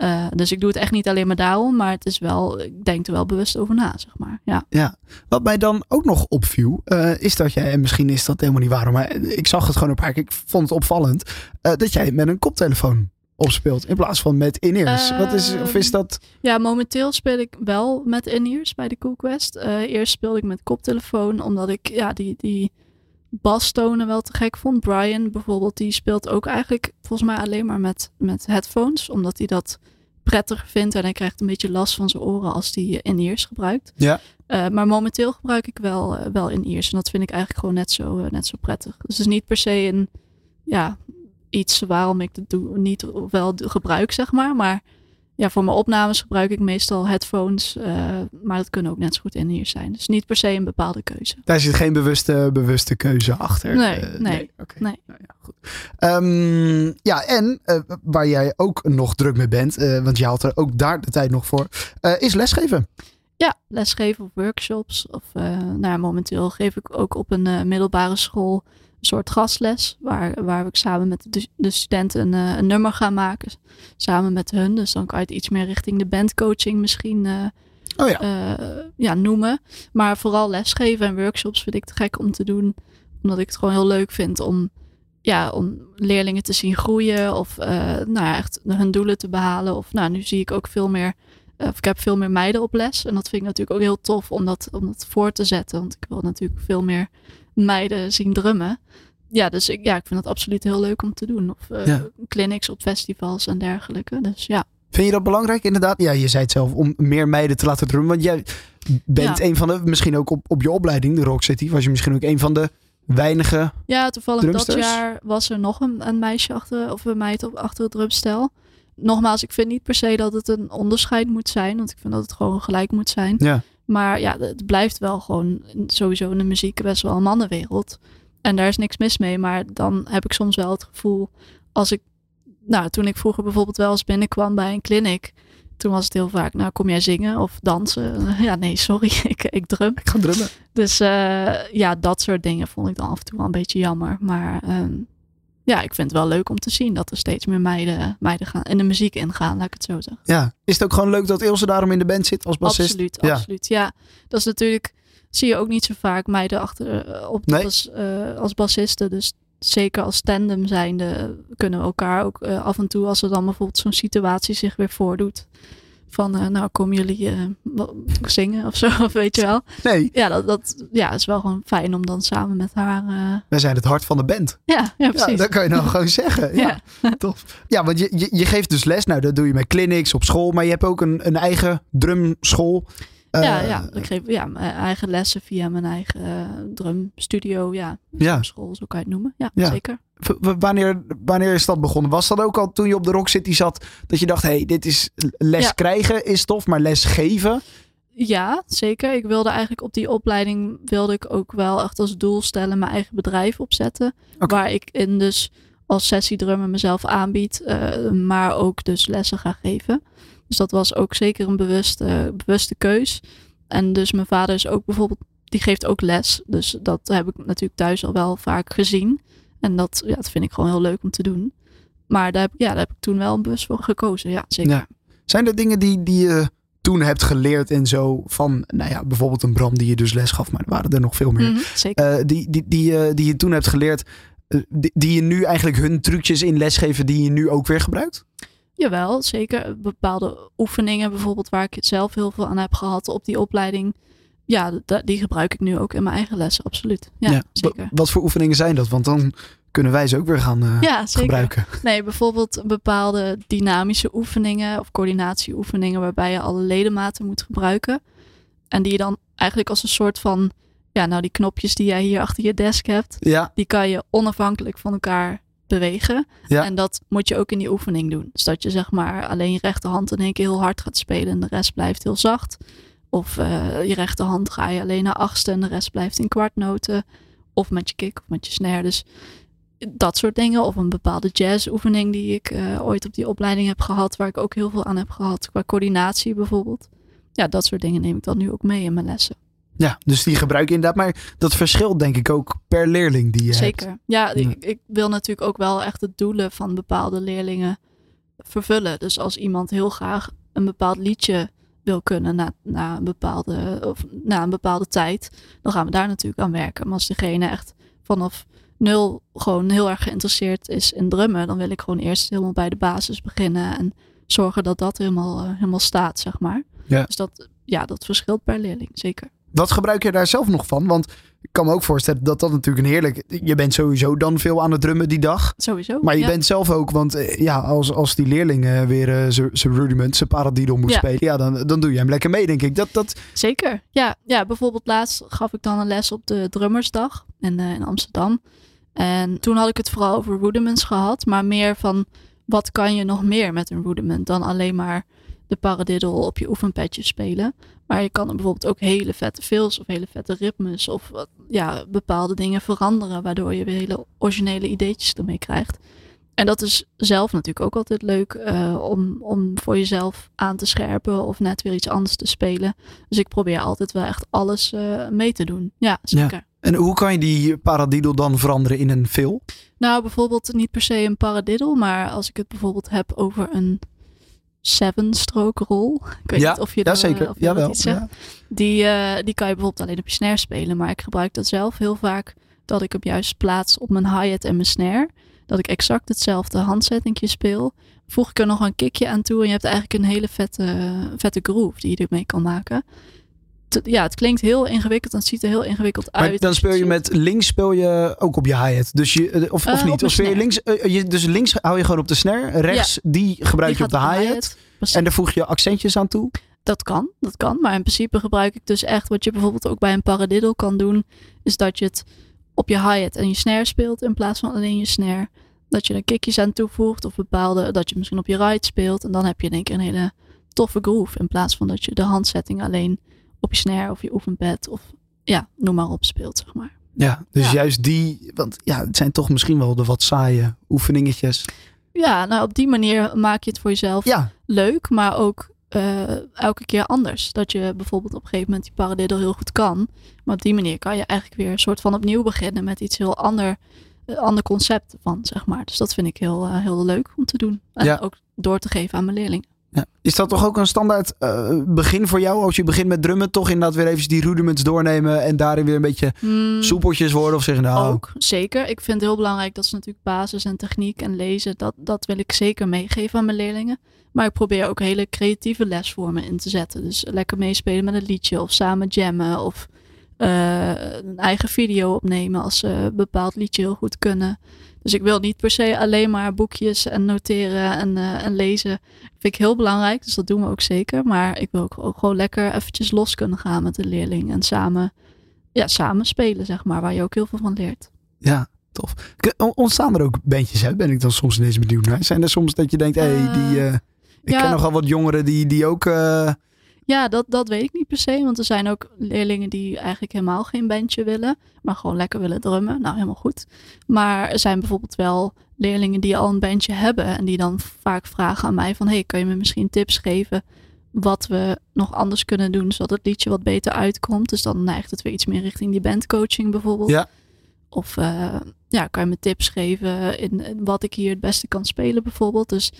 Eh, dus ik doe het echt niet alleen maar daarom. Maar het is wel, ik denk er wel bewust over na, zeg maar. Ja. Ja, wat mij dan ook nog opviel, eh, is dat jij, en misschien is dat helemaal niet waar, maar ik zag het gewoon een paar keer, ik vond het opvallend, eh, dat jij met een koptelefoon opspeelt in plaats van met in-ears. Wat is, of is dat, Ja, momenteel speel ik wel met in-ears bij de Cool Quest. Eerst speelde ik met koptelefoon, omdat ik ja, die, die bastonen wel te gek vond. Brian bijvoorbeeld, die speelt ook eigenlijk volgens mij alleen maar met, met headphones, omdat hij dat prettig vindt en hij krijgt een beetje last van zijn oren als hij in-ears gebruikt. Ja. Eh, maar momenteel gebruik ik wel, eh, wel in-ears en dat vind ik eigenlijk gewoon net zo, eh, net zo prettig. Dus het is niet per se een, ja, iets waarom ik het doe, niet wel gebruik, zeg maar. Maar ja, voor mijn opnames gebruik ik meestal headphones. eh, maar dat kunnen ook net zo goed in-ears zijn. Dus niet per se een bepaalde keuze. Daar zit geen bewuste, bewuste keuze achter. Nee, Eh, nee, oké. nee. Nou ja, goed. Ehm, ja, en eh, waar jij ook nog druk mee bent, want je haalt er ook daar de tijd nog voor, is lesgeven. Ja, lesgeven of workshops. Of, nou ja, momenteel geef ik ook op een middelbare school soort gastles. Waar, waar ik samen met de, de studenten een, eh, een nummer gaan maken. Samen met hun. Dus dan kan je het iets meer richting de bandcoaching misschien eh, Oh ja. eh, ja, noemen. Maar vooral lesgeven en workshops vind ik te gek om te doen. Omdat ik het gewoon heel leuk vind om, ja, om leerlingen te zien groeien. Of nou ja, echt hun doelen te behalen. Of nou, nu zie ik ook veel meer. Eh, Of ik heb veel meer meiden op les. En dat vind ik natuurlijk ook heel tof om dat, om dat voor te zetten. Want ik wil natuurlijk veel meer meiden zien drummen. Ja, dus ik, ja, ik vind het absoluut heel leuk om te doen. Of eh, Ja. clinics op festivals en dergelijke. Dus ja. Vind je dat belangrijk inderdaad? Ja, je zei het zelf, om meer meiden te laten drummen. Want jij bent Ja. een van de, misschien ook op, op je opleiding, de Rock City, was je misschien ook een van de weinige. Ja, toevallig Drumsters? dat jaar was er nog een, een meisje achter, of een meid op, achter het drumstel. Nogmaals, ik vind niet per se dat het een onderscheid moet zijn, want ik vind dat het gewoon gelijk moet zijn. Ja. Maar ja, het blijft wel gewoon sowieso in de muziek best wel een mannenwereld. En daar is niks mis mee, maar dan heb ik soms wel het gevoel, als ik, nou, toen ik vroeger bijvoorbeeld wel eens binnenkwam bij een clinic, toen was het heel vaak, nou, kom jij zingen of dansen? [LAUGHS] Ja, nee, sorry, [LAUGHS] ik, ik drum. Ik ga drummen. Dus eh, ja, dat soort dingen vond ik dan af en toe wel een beetje jammer. Maar ehm, ja, ik vind het wel leuk om te zien dat er steeds meer meiden, meiden gaan, in de muziek ingaan, laat ik het zo zeggen. Ja. Is het ook gewoon leuk dat Ilse daarom in de band zit als bassist? Absoluut, Ja. absoluut. Ja, dat is natuurlijk, zie je ook niet zo vaak meiden achter eh, op Nee. als, eh, als bassisten. Dus zeker als tandem zijnde kunnen we elkaar ook eh, af en toe, als er dan bijvoorbeeld zo'n situatie zich weer voordoet. Van, eh, nou, komen jullie eh, zingen of zo, [LAUGHS] of weet je wel. Nee, Ja, dat, dat ja, is wel gewoon fijn om dan samen met haar. eh, wij zijn het hart van de band. ja, ja, Ja, precies. dat kan je nou gewoon zeggen. [LAUGHS] Ja, Ja. tof. Ja, want je, je, je geeft dus les. Nou, dat doe je met clinics op school. Maar je hebt ook een, een eigen drumschool. ja, ja, ik geef ja, mijn eigen lessen via mijn eigen drumstudio. Ja, Ja. school, zo kan je het noemen. Ja. zeker. Wanneer, wanneer is dat begonnen? Was dat ook al toen je op de Rock City zat? Dat je dacht, hé, hey, dit is les Ja. krijgen is tof, maar les geven? Ja, zeker. Ik wilde eigenlijk op die opleiding wilde ik ook wel echt als doel stellen mijn eigen bedrijf opzetten. Waar ik in dus als sessiedrummer mezelf aanbied, eh, maar ook dus lessen ga geven. Dus dat was ook zeker een bewuste, bewuste keus. En dus mijn vader is ook bijvoorbeeld, die geeft ook les. Dus dat heb ik natuurlijk thuis al wel vaak gezien. En dat, ja, dat vind ik gewoon heel leuk om te doen. Maar daar heb, ja, daar heb ik toen wel bewust voor gekozen. Ja, zeker. Ja. Zijn er dingen die, die je toen hebt geleerd en zo van, nou ja, bijvoorbeeld een Bram die je dus les gaf, maar er waren er nog veel meer. Mhm, zeker. Eh, die, die, die, eh, die je toen hebt geleerd, eh, die, die je nu eigenlijk hun trucjes in lesgeven, die je nu ook weer gebruikt? Jawel, zeker. Bepaalde oefeningen bijvoorbeeld waar ik zelf heel veel aan heb gehad op die opleiding. Ja, die gebruik ik nu ook in mijn eigen lessen, absoluut. Ja, zeker. Wat voor oefeningen zijn dat? Want dan kunnen wij ze ook weer gaan eh, Ja, gebruiken. [LAUGHS] Nee, bijvoorbeeld bepaalde dynamische oefeningen of coördinatieoefeningen waarbij je alle ledematen moet gebruiken. En die je dan eigenlijk als een soort van, ja, nou die knopjes die jij hier achter je desk hebt, Ja, die kan je onafhankelijk van elkaar bewegen. Ja. En dat moet je ook in die oefening doen. Dus dat je zeg maar alleen je rechterhand in één keer heel hard gaat spelen en de rest blijft heel zacht. Of eh, je rechterhand ga je alleen naar achtste en de rest blijft in kwartnoten. Of met je kick of met je snare. Dus dat soort dingen. Of een bepaalde jazzoefening die ik eh, ooit op die opleiding heb gehad. Waar ik ook heel veel aan heb gehad. Qua coördinatie bijvoorbeeld. Ja, dat soort dingen neem ik dan nu ook mee in mijn lessen. ja, dus die gebruik je inderdaad. Maar dat verschilt denk ik ook per leerling die je hebt. Zeker. Ja, Ja. Ik, ik wil natuurlijk ook wel echt de doelen van bepaalde leerlingen vervullen. Dus als iemand heel graag een bepaald liedje wil kunnen na, na, een, bepaalde, of na een bepaalde tijd, dan gaan we daar natuurlijk aan werken. Maar als degene echt vanaf nul gewoon heel erg geïnteresseerd is in drummen, dan wil ik gewoon eerst helemaal bij de basis beginnen en zorgen dat dat helemaal, eh, helemaal staat, zeg maar. Ja. Dus dat, ja, dat verschilt per leerling, zeker. Wat gebruik je daar zelf nog van? Want ik kan me ook voorstellen dat dat natuurlijk een heerlijk... Je bent sowieso dan veel aan het drummen die dag. Sowieso. Maar je ja. bent zelf ook, want eh, ja, als, als die leerling eh, weer eh, zijn rudiment, zijn paradiddle moet Ja. spelen, ja, dan, dan doe je hem lekker mee, denk ik. Dat, dat, Zeker. Ja, ja, bijvoorbeeld laatst gaf ik dan een les op de Drummersdag in, in Amsterdam. En toen had ik het vooral over rudiments gehad, maar meer van wat kan je nog meer met een rudiment dan alleen maar de paradiddle op je oefenpadje spelen. Maar je kan er bijvoorbeeld ook hele vette fills of hele vette ritmes of wat- ja, bepaalde dingen veranderen. Waardoor je weer hele originele ideetjes ermee krijgt. En dat is zelf natuurlijk ook altijd leuk eh, om, om voor jezelf aan te scherpen of net weer iets anders te spelen. Dus ik probeer altijd wel echt alles eh, mee te doen. Ja, zeker. En hoe kan je die paradiddle dan veranderen in een fill? Nou, bijvoorbeeld niet per se een paradiddle, maar als ik het bijvoorbeeld heb over een seven-stroke roll. Ik weet Ja, niet of je Ja, daar, Jawel. Ja. Die, eh, die kan je bijvoorbeeld alleen op je snare spelen. Maar ik gebruik dat zelf heel vaak. Dat ik hem juist plaats op mijn hi-hat en mijn snare. Dat ik exact hetzelfde handzettingje speel. Voeg ik er nog een kickje aan toe. En je hebt eigenlijk een hele vette, vette groove die je ermee kan maken. Ja, het klinkt heel ingewikkeld. En het ziet er heel ingewikkeld Maar uit. dan speel je met links speel je ook op je hi-hat. Dus je, eh, of, Eh, of op niet? Of speel je links, eh, je, dus links hou je gewoon op de snare. Rechts, die gebruik Die je op de hi-hat. En daar voeg je accentjes aan toe. Dat kan, dat kan. Maar in principe gebruik ik dus echt wat je bijvoorbeeld ook bij een paradiddle kan doen. Is dat je het op je hi-hat en je snare speelt in plaats van alleen je snare. Dat je er kickjes aan toevoegt of bepaalde, dat je misschien op je ride speelt. En dan heb je één keer een hele toffe groove. In plaats van dat je de handsetting alleen op je snare of je oefenpad of ja, noem maar op speelt, zeg maar. Ja, dus Ja. juist die. Want ja, het zijn toch misschien wel de wat saaie oefeningetjes. Ja, nou op die manier maak je het voor jezelf Ja, leuk, maar ook eh, elke keer anders. Dat je bijvoorbeeld op een gegeven moment die paradiddle heel goed kan. Maar op die manier kan je eigenlijk weer een soort van opnieuw beginnen met iets heel ander, eh, ander concept van, zeg maar. Dus dat vind ik heel, eh, heel leuk om te doen. En Ja. ook door te geven aan mijn leerlingen. Ja. Is dat toch ook een standaard eh, begin voor jou? Als je begint met drummen, toch inderdaad weer even die rudiments doornemen en daarin weer een beetje Hmm, soepeltjes worden? Of zeggen nou, Ook, zeker. Ik vind het heel belangrijk dat ze natuurlijk basis en techniek en lezen, dat, dat wil ik zeker meegeven aan mijn leerlingen. Maar ik probeer ook hele creatieve lesvormen in te zetten. Dus lekker meespelen met een liedje of samen jammen of eh, een eigen video opnemen als ze een bepaald liedje heel goed kunnen. Dus ik wil niet per se alleen maar boekjes en noteren en, eh, en lezen. Vind ik heel belangrijk, dus dat doen we ook zeker. Maar ik wil ook, ook gewoon lekker eventjes los kunnen gaan met de leerling en samen, ja, samen spelen, zeg maar, waar je ook heel veel van leert. ja, tof. Ontstaan er ook bandjes uit? Ben ik dan soms ineens benieuwd naar. Zijn er soms dat je denkt, hé, hey, die... eh, ik ja. ken nogal wat jongeren die, die ook... eh, Ja, dat, dat weet ik niet per se. Want er zijn ook leerlingen die eigenlijk helemaal geen bandje willen. Maar gewoon lekker willen drummen. Nou, helemaal goed. Maar er zijn bijvoorbeeld wel leerlingen die al een bandje hebben. En die dan vaak vragen aan mij van... Hey, kun je me misschien tips geven wat we nog anders kunnen doen... zodat het liedje wat beter uitkomt. Dus dan neigt het weer iets meer richting die bandcoaching bijvoorbeeld. Ja. Of eh, ja, kan je me tips geven in, in wat ik hier het beste kan spelen bijvoorbeeld. Dus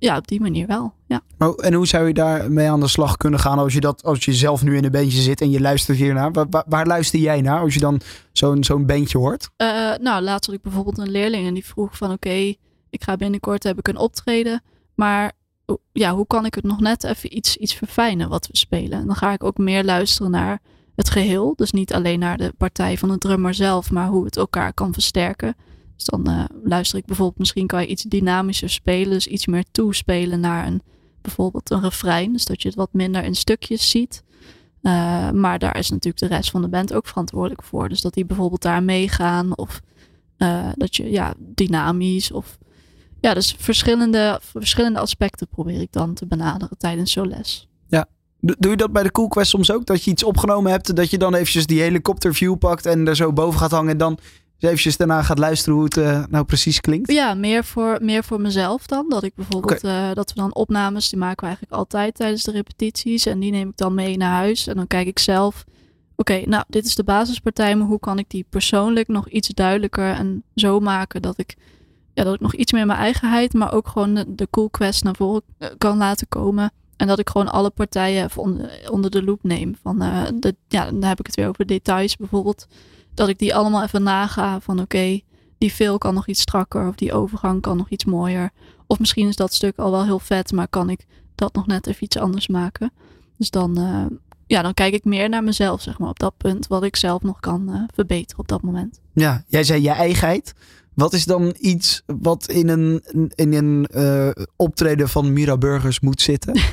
ja, op die manier wel. Ja. Oh, en hoe zou je daarmee aan de slag kunnen gaan als je, dat, als je zelf nu in een bandje zit en je luistert hiernaar? Waar, waar, waar luister jij naar als je dan zo'n zo'n bandje hoort? Eh, nou, laatst had ik bijvoorbeeld een leerling en die vroeg van oké, ik ga binnenkort heb ik een optreden, maar ja, hoe kan ik het nog net even iets, iets verfijnen wat we spelen? En dan ga ik ook meer luisteren naar het geheel, dus niet alleen naar de partij van de drummer zelf, maar hoe het elkaar kan versterken. Dus dan eh, luister ik bijvoorbeeld, misschien kan je iets dynamischer spelen, dus iets meer toespelen naar een, bijvoorbeeld een refrein, dus dat je het wat minder in stukjes ziet. Eh, maar daar is natuurlijk de rest van de band ook verantwoordelijk voor. Dus dat die bijvoorbeeld daar meegaan. Of eh, dat je ja, dynamisch. Of ja, dus verschillende, verschillende aspecten probeer ik dan te benaderen tijdens zo'n les. Doe doe je dat bij de Cool Quest soms ook? Dat je iets opgenomen hebt, dat je dan eventjes die helikopterview pakt en er zo boven gaat hangen en dan eventjes daarna gaat luisteren hoe het eh, nou precies klinkt? Ja, meer voor, meer voor mezelf dan. Dat ik bijvoorbeeld, eh, dat we dan opnames, die maken we eigenlijk altijd tijdens de repetities. En die neem ik dan mee naar huis. En dan kijk ik zelf, oké, nou, dit is de basispartij, maar hoe kan ik die persoonlijk nog iets duidelijker en zo maken dat ik, ja, dat ik nog iets meer mijn eigenheid, maar ook gewoon de, de cool quest naar voren eh, kan laten komen. En dat ik gewoon alle partijen onder, onder de loep neem. Van, de, ja, dan heb ik het weer over details bijvoorbeeld. Dat ik die allemaal even naga van oké, die veel kan nog iets strakker of die overgang kan nog iets mooier. Of misschien is dat stuk al wel heel vet, maar kan ik dat nog net even iets anders maken. Dus dan, eh, ja, dan kijk ik meer naar mezelf, zeg maar, op dat punt. Wat ik zelf nog kan eh, verbeteren op dat moment. Ja, jij zei je eigenheid. Wat is dan iets wat in een, in een eh, optreden van Mira Burgers moet zitten? [LAUGHS]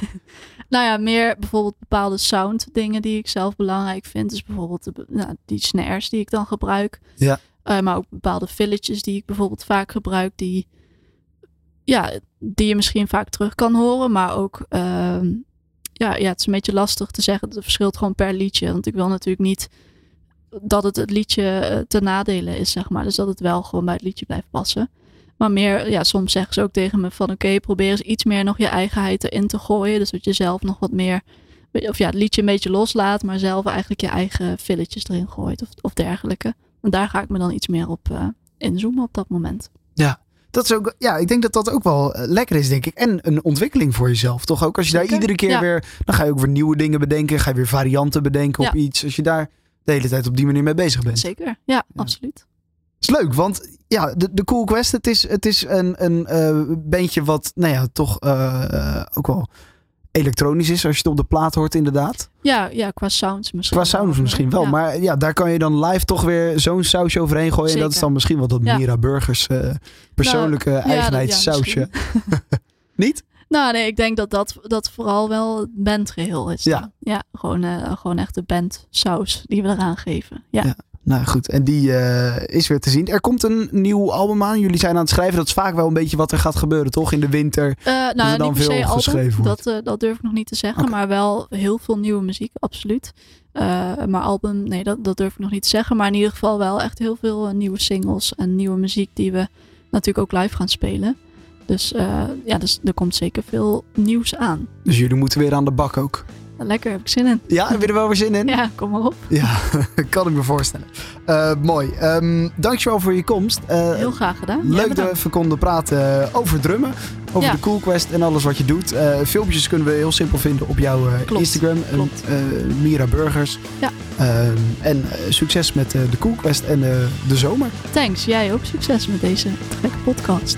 Nou ja, meer bijvoorbeeld bepaalde sound dingen die ik zelf belangrijk vind. Dus bijvoorbeeld de, nou, die snares die ik dan gebruik. Ja. Eh, maar ook bepaalde filletjes die ik bijvoorbeeld vaak gebruik. Die ja, die je misschien vaak terug kan horen. Maar ook, ehm, ja, ja, het is een beetje lastig te zeggen. Het verschilt gewoon per liedje. Want ik wil natuurlijk niet dat het het liedje eh, ten nadele is, zeg maar. Dus dat het wel gewoon bij het liedje blijft passen. Maar meer, ja, soms zeggen ze ook tegen me van... oké, probeer eens iets meer nog je eigenheid erin te gooien. Dus dat je zelf nog wat meer... of ja, het liedje een beetje loslaat... maar zelf eigenlijk je eigen filletjes erin gooit of, of dergelijke. En daar ga ik me dan iets meer op eh, inzoomen op dat moment. Dat is ook, ja, ik denk dat dat ook wel eh, lekker is, denk ik. En een ontwikkeling voor jezelf, toch? Ook als je daar Zeker, iedere keer ja. weer... Dan ga je ook weer nieuwe dingen bedenken. Ga je weer varianten bedenken op Ja. iets. Als je daar de hele tijd op die manier mee bezig bent. Zeker, ja, absoluut. is leuk, want ja, de, de Cool Quest, het is, het is een, een eh, bandje wat, nou ja, toch eh, eh, ook wel elektronisch is. Als je het op de plaat hoort, inderdaad. Ja, ja qua sounds misschien. Qua sounds wel. misschien wel. Ja. Maar ja, daar kan je dan live toch weer zo'n sausje overheen gooien. En dat is dan misschien wel dat Ja. Mira Burgers eh, persoonlijke Nou, ja, dat- ja, eigenheidssausje. [LAUGHS] [LAUGHS] Niet? Nou, nee, ik denk dat dat, dat vooral wel het bandgeheel is. Ja. ja gewoon, eh, gewoon echt de bandsaus die we eraan geven. Ja, Ja. Nou goed, en die eh, is weer te zien. Er komt een nieuw album aan. Jullie zijn aan het schrijven. Dat is vaak wel een beetje wat er gaat gebeuren, toch? In de winter. Eh, nou, niet per se veel album, geschreven wordt. dat, dat durf ik nog niet te zeggen. Maar wel heel veel nieuwe muziek, absoluut. Maar album, nee, dat, dat durf ik nog niet te zeggen. Maar in ieder geval wel echt heel veel nieuwe singles en nieuwe muziek die we natuurlijk ook live gaan spelen. Dus eh, ja, dus er komt zeker veel nieuws aan. Dus jullie moeten weer aan de bak ook. Lekker, heb ik zin in. Ja, heb je er wel weer zin in? Ja, kom maar op. Ja, [LAUGHS] kan ik me voorstellen. Eh, mooi. Ehm, dankjewel voor je komst. Eh, Heel graag gedaan. Ja, Leuk dat we even konden praten over drummen. Over Ja. de Cool Quest en alles wat je doet. Filmpjes kunnen we heel simpel vinden op jouw Klopt, Instagram. En, klopt. Mira Burgers. Ja. Ehm, en succes met de Cool Quest en de zomer. Thanks, jij ook succes met deze gekke podcast.